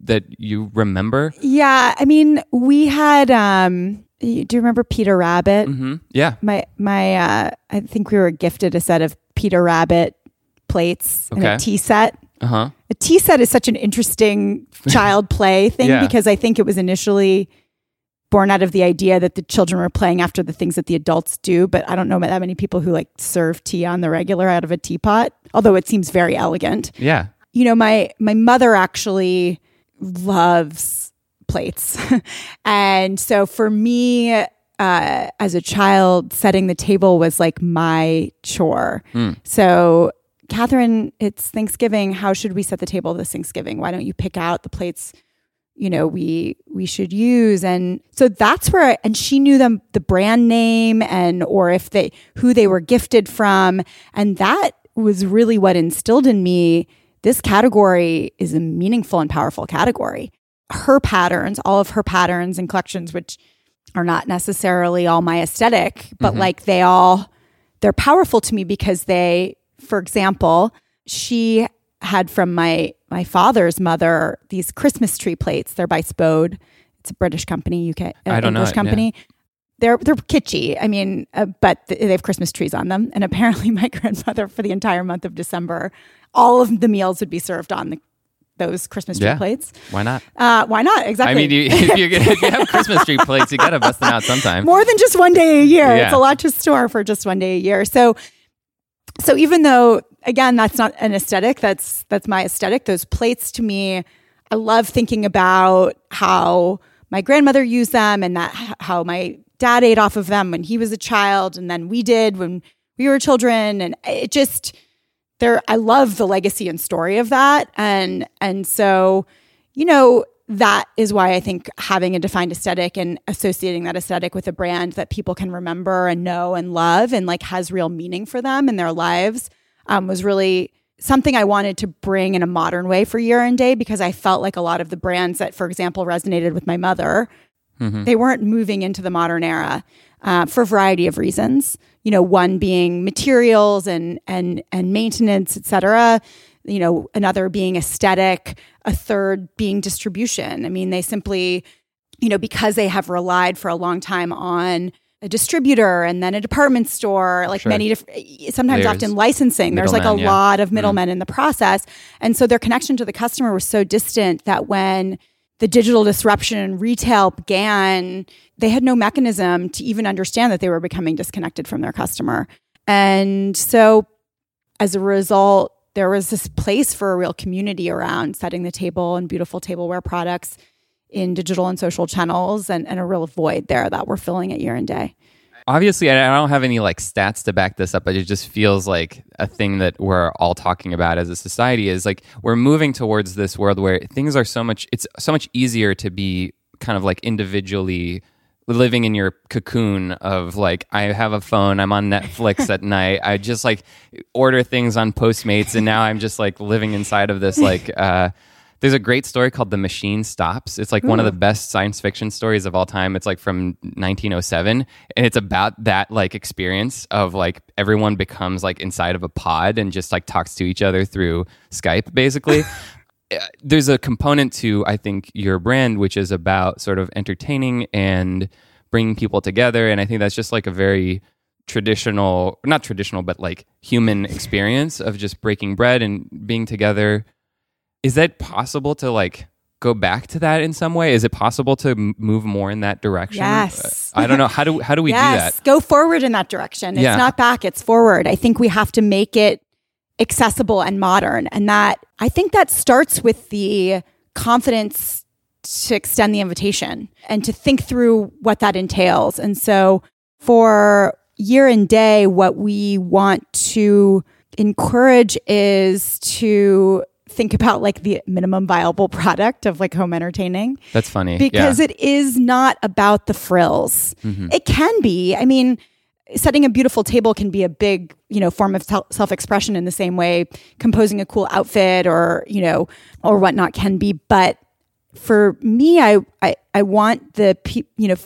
that you remember? yeah, I mean, we had. um Do you remember Peter Rabbit? hmm Yeah. My my. uh I think we were gifted a set of Peter Rabbit plates and Okay. a tea set. Uh huh. A tea set is such an interesting *laughs* child play thing Yeah. because I think it was initially born out of the idea that the children were playing after the things that the adults do. But I don't know that many people who like serve tea on the regular out of a teapot, although it seems very elegant. Yeah. You know, my my mother actually loves plates, *laughs* and so for me. Uh, as a child, setting the table was like my chore. So Kathryn, it's Thanksgiving. How should we set the table this Thanksgiving? Why don't you pick out the plates, you know, we we should use? And so that's where I, and she knew them the brand name and or if they who they were gifted from. And that was really what instilled in me this category is a meaningful and powerful category. Her patterns, all of her patterns and collections, which are not necessarily all my aesthetic, but mm-hmm. like they all they're powerful to me because they for example she had from my my father's mother these christmas tree plates they're by spode it's a british company uk uh, I don't know english it, company they're they're kitschy i mean uh, but th- they have christmas trees on them and apparently *laughs* my grandmother for the entire month of december all of the meals would be served on the those christmas tree Yeah. plates Why not? uh, why not exactly I mean, you, *laughs* if, you, if you have Christmas tree plates, you got to bust them out sometime. *laughs* more than just one day a year. It's a lot to store for just one day a year. So, so even though again that's not an aesthetic, that's that's my aesthetic. Those plates to me, I love thinking about how my grandmother used them and that how my dad ate off of them when he was a child, and then we did when we were children, and it just there. I love the legacy and story of that, and and so you know that is why I think having a defined aesthetic and associating that aesthetic with a brand that people can remember and know and love and like has real meaning for them in their lives um, was really something I wanted to bring in a modern way for Year and Day because I felt like a lot of the brands that, for example, resonated with my mother, they weren't moving into the modern era uh, for a variety of reasons. You know, one being materials and and and maintenance, et cetera you know, another being aesthetic, a third being distribution. I mean, they simply, you know, because they have relied for a long time on a distributor and then a department store, like Sure. many different, sometimes Layers. often licensing. There's like a yeah. lot of mm-hmm. middlemen in the process. And so their connection to the customer was so distant that when the digital disruption in retail began, they had no mechanism to even understand that they were becoming disconnected from their customer. And so as a result, there was this place for a real community around setting the table and beautiful tableware products in digital and social channels and, and a real void there that we're filling at year and day. Obviously, I I don't have any like stats to back this up, but it just feels like a thing that we're all talking about as a society is like we're moving towards this world where things are so much, it's so much easier to be kind of like individually living in your cocoon of like I have a phone, I'm on Netflix *laughs* at night. I just like order things on Postmates and now I'm just like living inside of this like *laughs* uh there's a great story called The Machine Stops. It's like Ooh. one of the best science fiction stories of all time. It's like from 1907 and it's about that like experience of like everyone becomes like inside of a pod and just like talks to each other through Skype basically. *laughs* Uh, there's a component to I think your brand which is about sort of entertaining and bringing people together and I think that's just like a very traditional not traditional but like human experience of just breaking bread and being together is that possible to like go back to that in some way? Is it possible to move more in that direction? Yes. Uh, I don't know. How do how do we *laughs* yes. do that? Go forward in that direction. It's yeah. not back, it's forward. I think we have to make it accessible and modern. And that I think that starts with the confidence to extend the invitation and to think through what that entails. And so for year and day, what we want to encourage is to think about like the minimum viable product of like home entertaining. That's funny. Because yeah. it is not about the frills. Mm-hmm. It can be. I mean, setting a beautiful table can be a big, you know, form of self-expression in the same way composing a cool outfit or, you know, or whatnot can be. But for me, I, I, I want the, pe- you know,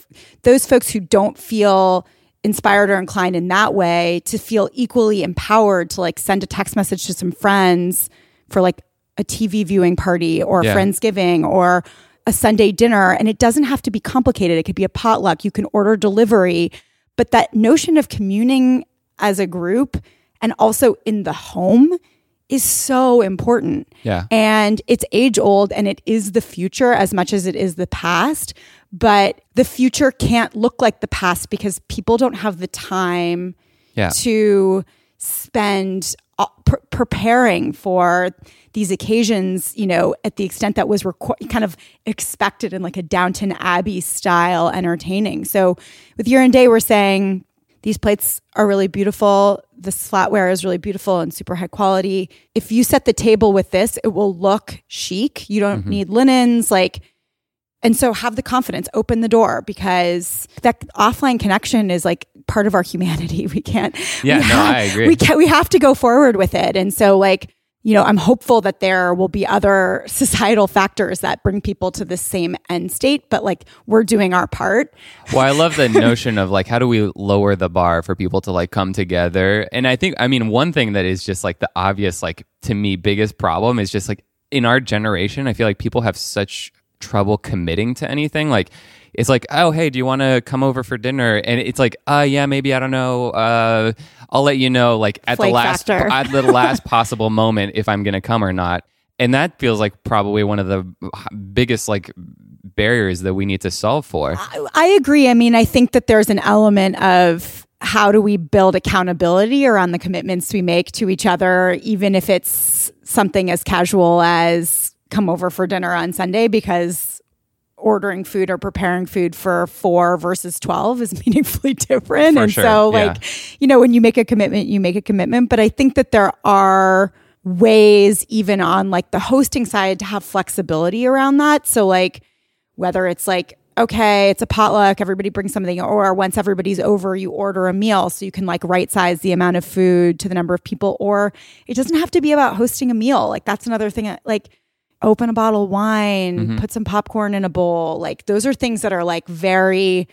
those folks who don't feel inspired or inclined in that way to feel equally empowered to like send a text message to some friends for like a TV viewing party or yeah. Friendsgiving or a Sunday dinner. And it doesn't have to be complicated. It could be a potluck. You can order delivery. But that notion of communing as a group and also in the home is so important. Yeah. And it's age old and it is the future as much as it is the past. But the future can't look like the past because people don't have the time yeah. to spend uh, pre- preparing for these occasions, you know, at the extent that was requ- kind of expected in like a Downton Abbey style entertaining. So with Year and Day, we're saying these plates are really beautiful. This flatware is really beautiful and super high quality. If you set the table with this, it will look chic. You don't mm-hmm. need linens, like. And so have the confidence, open the door because that offline connection is like part of our humanity. *laughs* We can't. Yeah, we no, have, I *laughs* agree. We can, we have to go forward with it. And so like you know, I'm hopeful that there will be other *laughs* societal factors that bring people to the same end state, but like we're doing our part. Well, I love the notion of like, how do we lower the bar for people to like come together? And I think, I mean, one thing that is just like the obvious, like to me, biggest problem is just like in our generation, I feel like people have such trouble committing to anything. Like, it's like, oh, hey, do you want to come over for dinner? And it's like, uh, yeah, maybe I don't know. Uh, I'll let you know, like at Flake the last at the *laughs* last possible moment if I'm going to come or not. And that feels like probably one of the biggest like barriers that we need to solve for. I, I agree. I mean, I think that there's an element of how do we build accountability around the commitments we make to each other, even if it's something as casual as come over for dinner on Sunday because ordering food or preparing food for four versus 12 is *laughs* meaningfully different. For and sure. so, like, yeah. you know, when you make a commitment, you make a commitment. But I think that there are ways, even on like the hosting side, to have flexibility around that. So, like, whether it's like, okay, it's a potluck, everybody brings something, or once everybody's over, you order a meal so you can like right size the amount of food to the number of people, or it doesn't have to be about hosting a meal. Like, that's another thing. Like, open a bottle of wine, mm-hmm. put some popcorn in a bowl. Like those are things that are like very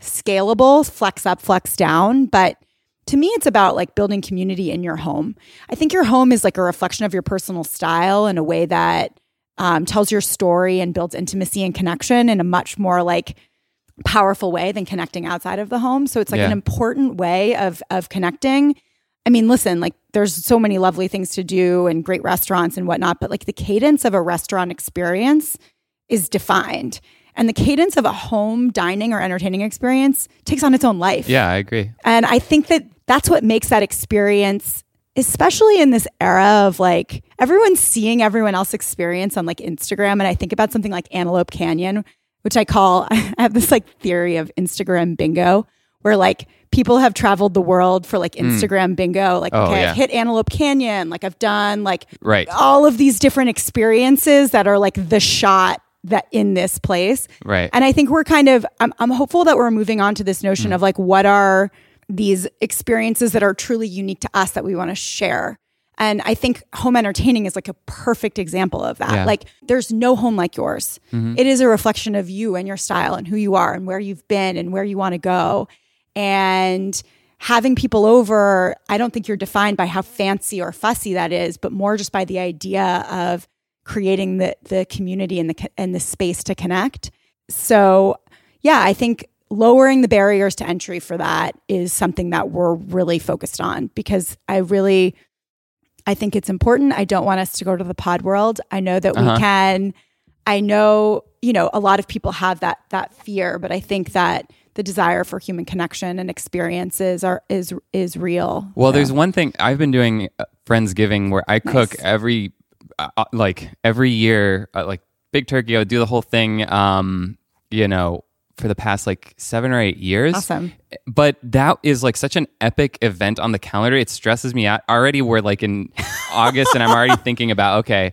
scalable, flex up, flex down. But to me, it's about like building community in your home. I think your home is like a reflection of your personal style in a way that um, tells your story and builds intimacy and connection in a much more like powerful way than connecting outside of the home. So it's like yeah. an important way of of connecting. I mean, listen, like there's so many lovely things to do and great restaurants and whatnot, but like the cadence of a restaurant experience is defined. And the cadence of a home dining or entertaining experience takes on its own life. Yeah, I agree. And I think that that's what makes that experience, especially in this era of like everyone's seeing everyone else experience on like Instagram. And I think about something like Antelope Canyon, which I call, *laughs* I have this like theory of Instagram bingo, where like people have traveled the world for like hmm. Instagram mm. bingo. Like, oh, okay, yeah. I've hit Antelope Canyon. Like, I've done like right. all of these different experiences that are like the shot that in this place. Right. And I think we're kind of I'm I'm hopeful that we're moving on to this notion of like what are these experiences that are truly unique to us that we want to share. And I think home entertaining is like a perfect example of that. Yeah. Like there's no home like yours. It is a reflection of you and your style and who you are and where you've been and where you want to go. And having people over, I don't think you're defined by how fancy or fussy that is, but more just by the idea of creating the the community and the and the space to connect. So, yeah, I think lowering the barriers to entry for that is something that we're really focused on because I really I think it's important. I don't want us to go to the pod world. I know that Uh-huh. we can I know, you know, a lot of people have that that fear, but I think that the desire for human connection and experiences are is is real. Well, So- there's one thing I've been doing uh, Friendsgiving where I cook Nice. every uh, uh, like every year uh, like big turkey. I would do the whole thing um you know for the past like 7 or 8 years. awesome. But that is like such an epic event on the calendar. It stresses me out. Already we're like in *laughs* August and I'm already thinking about okay,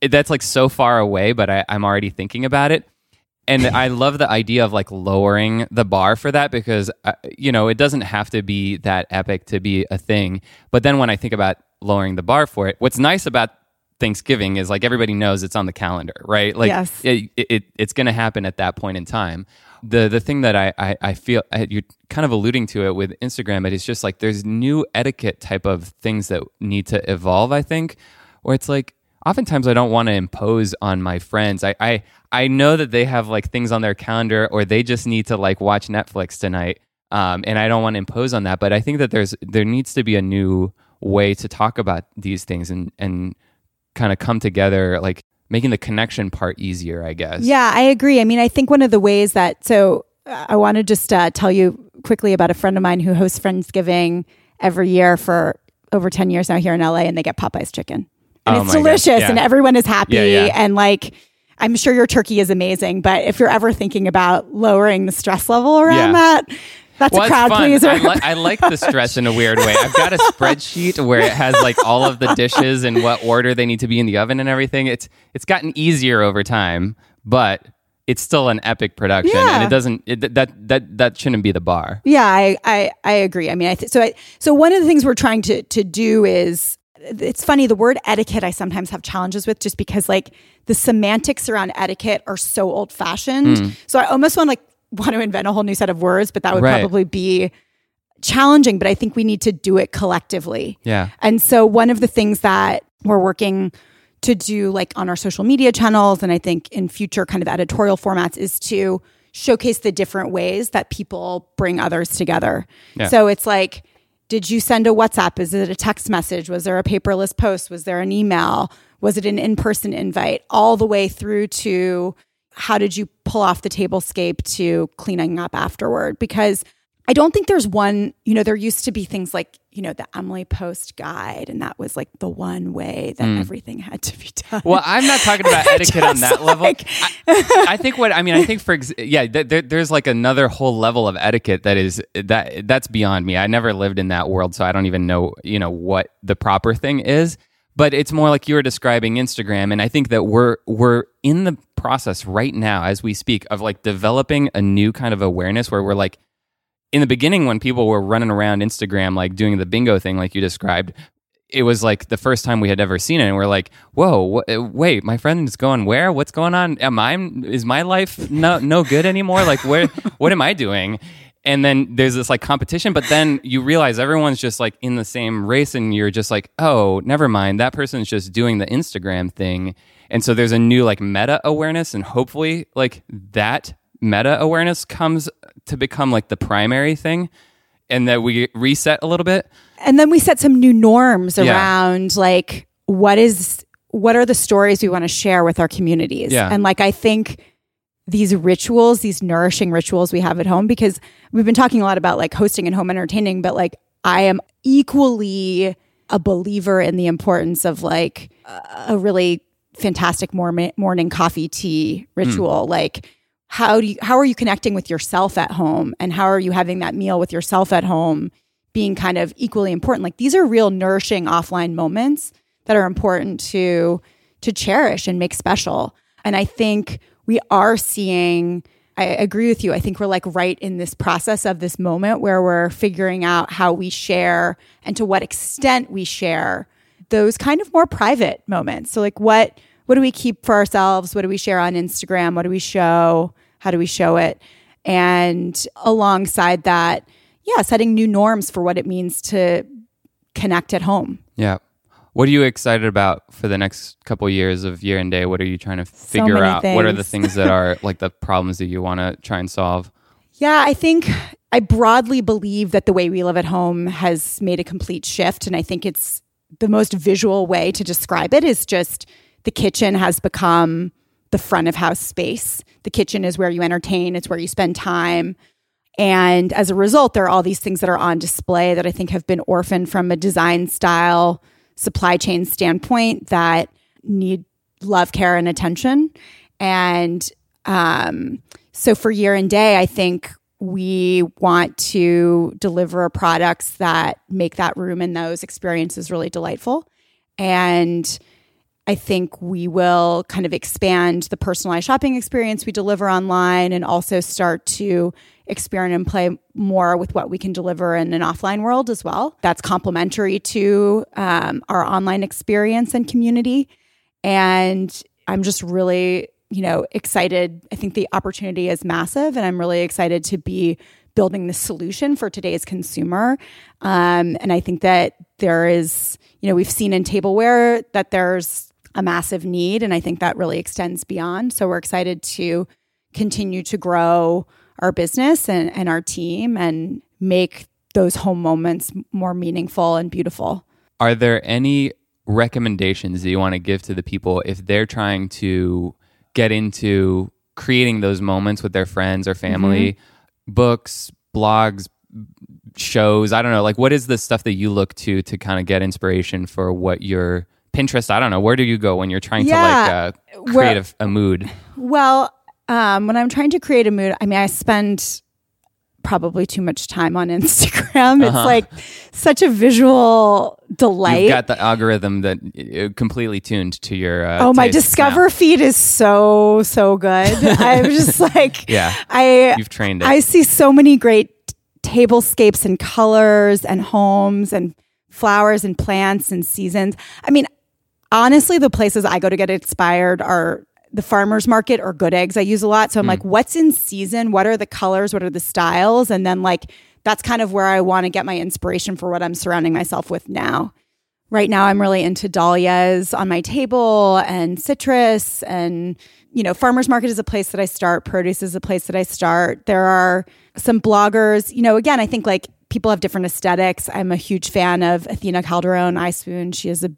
that's like so far away, but I, I'm already thinking about it. And I love the idea of like lowering the bar for that because uh, you know it doesn't have to be that epic to be a thing. But then when I think about lowering the bar for it, what's nice about Thanksgiving is like everybody knows it's on the calendar, right? Like Yes. it, it, it's going to happen at that point in time. The the thing that I I, I feel I, you're kind of alluding to it with Instagram, it is just like there's new etiquette type of things that need to evolve. I think, where it's like oftentimes I don't want to impose on my friends. I I I know that they have like things on their calendar, or they just need to like watch Netflix tonight, um, and I don't want to impose on that. But I think that there's there needs to be a new way to talk about these things and and kind of come together like making the connection part easier i guess Yeah, I agree. I mean, I think one of the ways that so I want to just uh, tell you quickly about a friend of mine who hosts Friendsgiving every year for over 10 years now here in LA and they get Popeye's chicken. And Oh it's delicious Yeah. and everyone is happy Yeah, yeah. and like I'm sure your turkey is amazing, but if you're ever thinking about lowering the stress level around Yeah. that, that's well, a crowd fun. pleaser. I, li- I *laughs* like the stress in a weird way. I've got a spreadsheet where it has like all of the dishes and what order they need to be in the oven and everything. It's it's gotten easier over time, but it's still an epic production, and it doesn't it, that that that shouldn't be the bar. Yeah, I, I, I agree. I mean, I th- so I, so one of the things we're trying to to do is it's funny the word etiquette I sometimes have challenges with just because like the semantics around etiquette are so old fashioned. Hmm. So I almost want like want to invent a whole new set of words, but that would Right. probably be challenging. But I think we need to do it collectively. Yeah. And so one of the things that we're working to do like on our social media channels and I think in future kind of editorial formats is to showcase the different ways that people bring others together. Yeah. So it's like did you send a WhatsApp? Is it a text message? Was there a paperless post? Was there an email? Was it an in-person invite? All the way through to how did you pull off the tablescape to cleaning up afterward? Because I don't think there's one, you know, there used to be things like, you know, the Emily Post guide, and that was like the one way that mm. everything had to be done. Well, I'm not talking about *laughs* etiquette on that level. I, I think what I mean, I think for ex- yeah, th- there, there's like another whole level of etiquette that is that that's beyond me. I never lived in that world, so I don't even know you know what the proper thing is. But it's more like you were describing Instagram, and I think that we're we're in the process right now as we speak of like developing a new kind of awareness where we're like in the beginning when people were running around Instagram like doing the bingo thing like you described it was like the first time we had ever seen it and we're like whoa wh- eh, wait my friend is going where? What's going on? Am i is my life no no good anymore? Like where *laughs* what am i doing? And then there's this like competition but then you realize everyone's just like in the same race and you're just like oh never mind that person's just doing the instagram thing. And so there's a new like meta awareness and hopefully like that meta awareness comes to become like the primary thing and that we reset a little bit and then we set some new norms Yeah. around like what is what are the stories we want to share with our communities Yeah. and like i think these rituals these nourishing rituals we have at home because we've been talking a lot about like hosting and home entertaining but like i am equally a believer in the importance of like a- really fantastic morning morning coffee tea hmm. ritual like how do you how are you connecting with yourself at home and how are you having that meal with yourself at home being kind of equally important like these are real nourishing offline moments that are important to to cherish and make special And I think we are seeing, I agree with you. I think we're like right in this process of this moment where we're figuring out how we share and to what extent we share those kind of more private moments. So, like, what, what do we keep for ourselves? What do we share on Instagram? What do we show? How do we show it? And alongside that, yeah, setting new norms for what it means to connect at home. Yeah. What are you excited about for the next couple of years of year and day? What are you trying to figure out? things. What are the things that are like the problems that you want to try and solve? Yeah, I think I broadly believe that the way we live at home has made a complete shift. And I think it's the most visual way to describe it is just the kitchen has become the front of house space. The kitchen is where you entertain, it's where you spend time. And as a result, there are all these things that are on display that I think have been orphaned from a design style, supply chain standpoint that need love, care, and attention. And um, so for year and day, I think we want to deliver products that make that room and those experiences really delightful. And I think we will kind of expand the personalized shopping experience we deliver online and also start to experiment and play more with what we can deliver in an offline world as well. That's complementary to um, our online experience and community. And I'm just really, you know, excited. I think the opportunity is massive, and I'm really excited to be building the solution for today's consumer. Um, and I think that there is, you know, we've seen in tableware that there's a massive need. And I think that really extends beyond. So we're excited to continue to grow our business and, and our team and make those home moments more meaningful and beautiful. Are there any recommendations that you want to give to the people if they're trying to get into creating those moments with their friends or family? Mm-hmm. Books, blogs, shows, I don't know. Like, what is the stuff that you look to to kind of get inspiration for what you're Pinterest. I don't know. Where do you go when you're trying yeah, to like uh, create a, a, mood? Well, um, when I'm trying to create a mood, I mean, I spend probably too much time on *laughs* Instagram. It's uh-huh. like such a visual delight. You've got the algorithm that uh, completely tuned to your. Uh, oh, my Discover now. feed is so so good. *laughs* I'm just like, yeah, I you've trained it. I see so many great tablescapes and colors and homes and flowers and plants and seasons. I mean, honestly, the places I go to get inspired are the farmers market or good eggs I use a lot. So I'm mm. like, what's in season? What are the colors? What are the styles? And then like that's kind of where I want to get my inspiration for what I'm surrounding myself with now. Right now I'm really into dahlias on my table and citrus and you know, farmers market is a place that I start, produce is a place that I start. There are some bloggers, you know, again, I think like people have different aesthetics. I'm a huge fan of Athena Calderone, I Spoon. She is a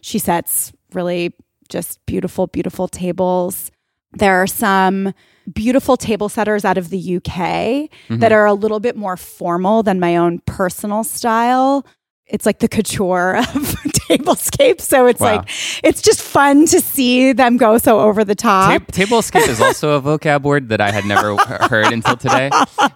she sets really just beautiful, beautiful tables. There are some beautiful table setters out of the UK mm-hmm. that are a little bit more formal than my own personal style. It's like the couture *laughs* of *laughs* tablescape. So it's wow. like, it's just fun to see them go so over the top. Ta- tablescape is also a vocab word that I had never *laughs* heard until today. But,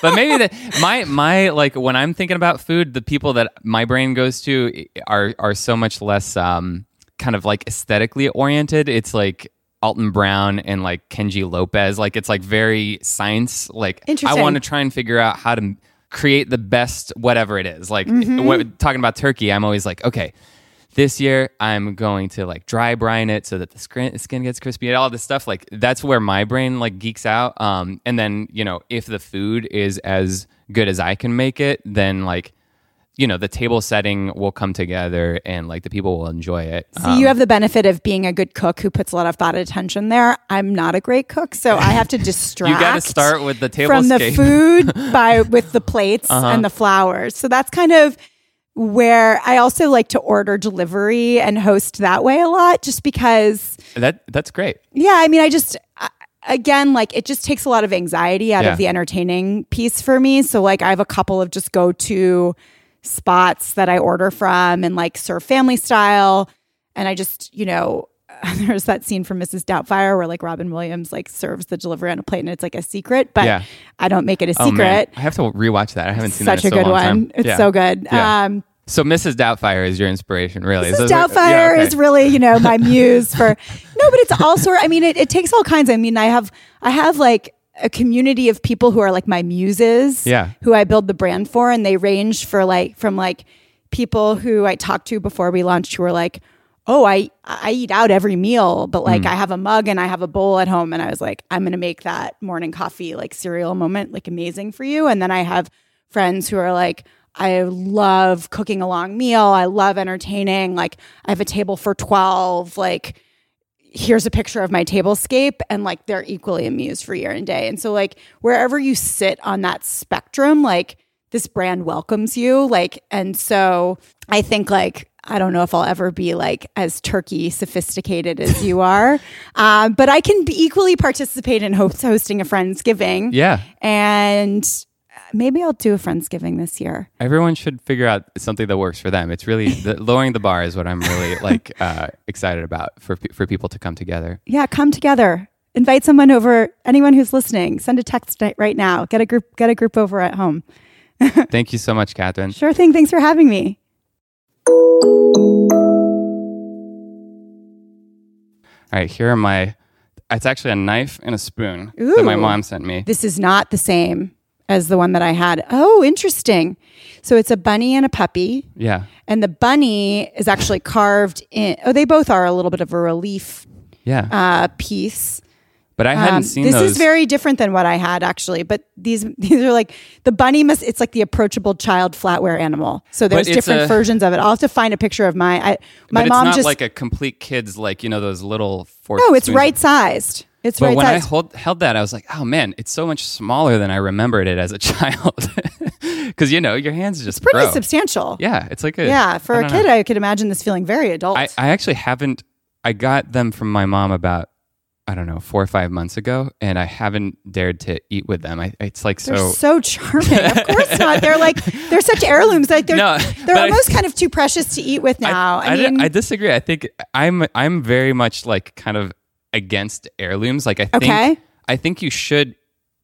but maybe the, my, my, like when I'm thinking about food, the people that my brain goes to are, are so much less, um, kind of like aesthetically oriented. It's like Alton Brown and like Kenji Lopez. Like it's like very science. Like I want to try and figure out how to create the best whatever it is. Like mm-hmm. what, talking about turkey, I'm always like, okay, this year I'm going to like dry brine it so that the skin, skin gets crispy and all this stuff. Like that's where my brain like geeks out. Um, and then you know if the food is as good as I can make it, then like you know the table setting will come together and like the people will enjoy it. So um, you have the benefit of being a good cook who puts a lot of thought and attention there. I'm not a great cook, so I have to *laughs* distract. you got to start with the table from the food *laughs* by with the plates uh-huh. and the flowers. So that's kind of where I also like to order delivery and host that way a lot, just because that that's great. Yeah, I mean, I just. again, like it just takes a lot of anxiety out yeah. of the entertaining piece for me. So, like, I have a couple of just go to spots that I order from and like serve family style. And I just, you know, *laughs* there's that scene from Mrs. Doubtfire where like Robin Williams like serves the delivery on a plate and it's like a secret, but yeah. I don't make it a secret. Oh, I have to rewatch that. I haven't seen such that a good one. Time. It's yeah. so good. Yeah. Um, So Mrs. Doubtfire is your inspiration, really. Mrs. Doubtfire yeah, okay. is really, you know, my *laughs* muse for no, but it's all sort. I mean, it, it takes all kinds. I mean, I have I have like a community of people who are like my muses, Yeah. who I build the brand for, and they range for like from like people who I talked to before we launched who were like, oh, I I eat out every meal, but like mm. I have a mug and I have a bowl at home, and I was like, I'm gonna make that morning coffee like cereal moment like amazing for you, and then I have friends who are like. I love cooking a long meal. I love entertaining. Like I have a table for 12. Like here's a picture of my tablescape and like they're equally amused for year and day. And so like wherever you sit on that spectrum, like this brand welcomes you. Like and so I think like I don't know if I'll ever be like as turkey sophisticated as you *laughs* are, um, but I can be equally participate in host- hosting a friendsgiving. Yeah. and maybe I'll do a friendsgiving this year. Everyone should figure out something that works for them. It's really *laughs* the, lowering the bar is what I'm really like uh, excited about for for people to come together. yeah, come together. Invite someone over. Anyone who's listening, send a text right now. Get a group. Get a group over at home. *laughs* Thank you so much, Kathryn. Sure thing. Thanks for having me. All right, here are my. It's actually a knife and a spoon that my mom sent me. This is not the same as the one that I had. Oh, interesting. So it's a bunny and a puppy, Yeah, and the bunny is actually carved in. Oh, they both are a little bit of a relief yeah. uh, piece. but I hadn't Um, seen this those. is very different than what I had actually. But these *laughs* these are like the bunny must. It's like the approachable child flatware animal. So there's different a- versions of it. I'll have to find a picture of my. I, my but mom not just like a complete kids like you know those little fork. no. It's right sized. It's But right when I hold, held that, I was like, "Oh man, it's so much smaller than I remembered it as a *laughs* child." Because you know, your hands just Pretty grow. substantial. Yeah, it's like a Yeah, for a kid, know. I could imagine this feeling very adult. I, I actually haven't. I got them from my mom about I don't know four or five months ago, and I haven't dared to eat with them. I, it's like they're so. so charming. of course not. They're like they're such heirlooms. Like they're No, they're but I- almost kind of too precious to eat with now. I, I, mean, I disagree. I think I'm I'm very much like kind of against heirlooms. Like I think Okay. I think you should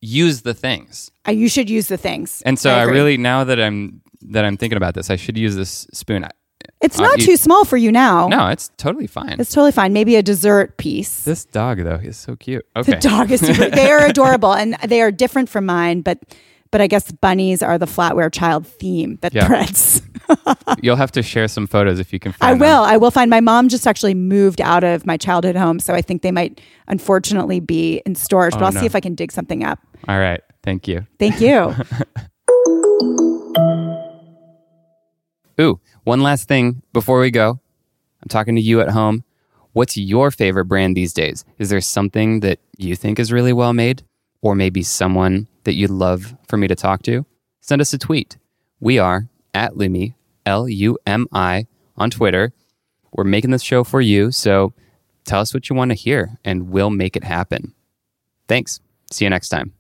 use the things. I- you should use the things. And so I, agree. really now that I'm that I'm thinking about this, I should use this spoon. I- it's I'll not too small for you now. No, it's totally fine. It's totally fine. Maybe a dessert piece. this dog though is so cute. Okay. The dog is super. they are *laughs* adorable and they are different from mine, but but I guess bunnies are the flatware child theme that Yeah. threads. *laughs* You'll have to share some photos if you can I find them. will. I will find my mom just actually moved out of my childhood home, so I think they might unfortunately be in storage. But Oh, I'll no. see if I can dig something up. All right. Thank you. Thank you. *laughs* Ooh, one last thing before we go. I'm talking to you at home. What's your favorite brand these days? Is there something that you think is really well made? Or maybe someone that you'd love for me to talk to? Send us a tweet. We are at Lumi, L U M I, on Twitter. We're making this show for you, so tell us what you want to hear and we'll make it happen. Thanks. See you next time.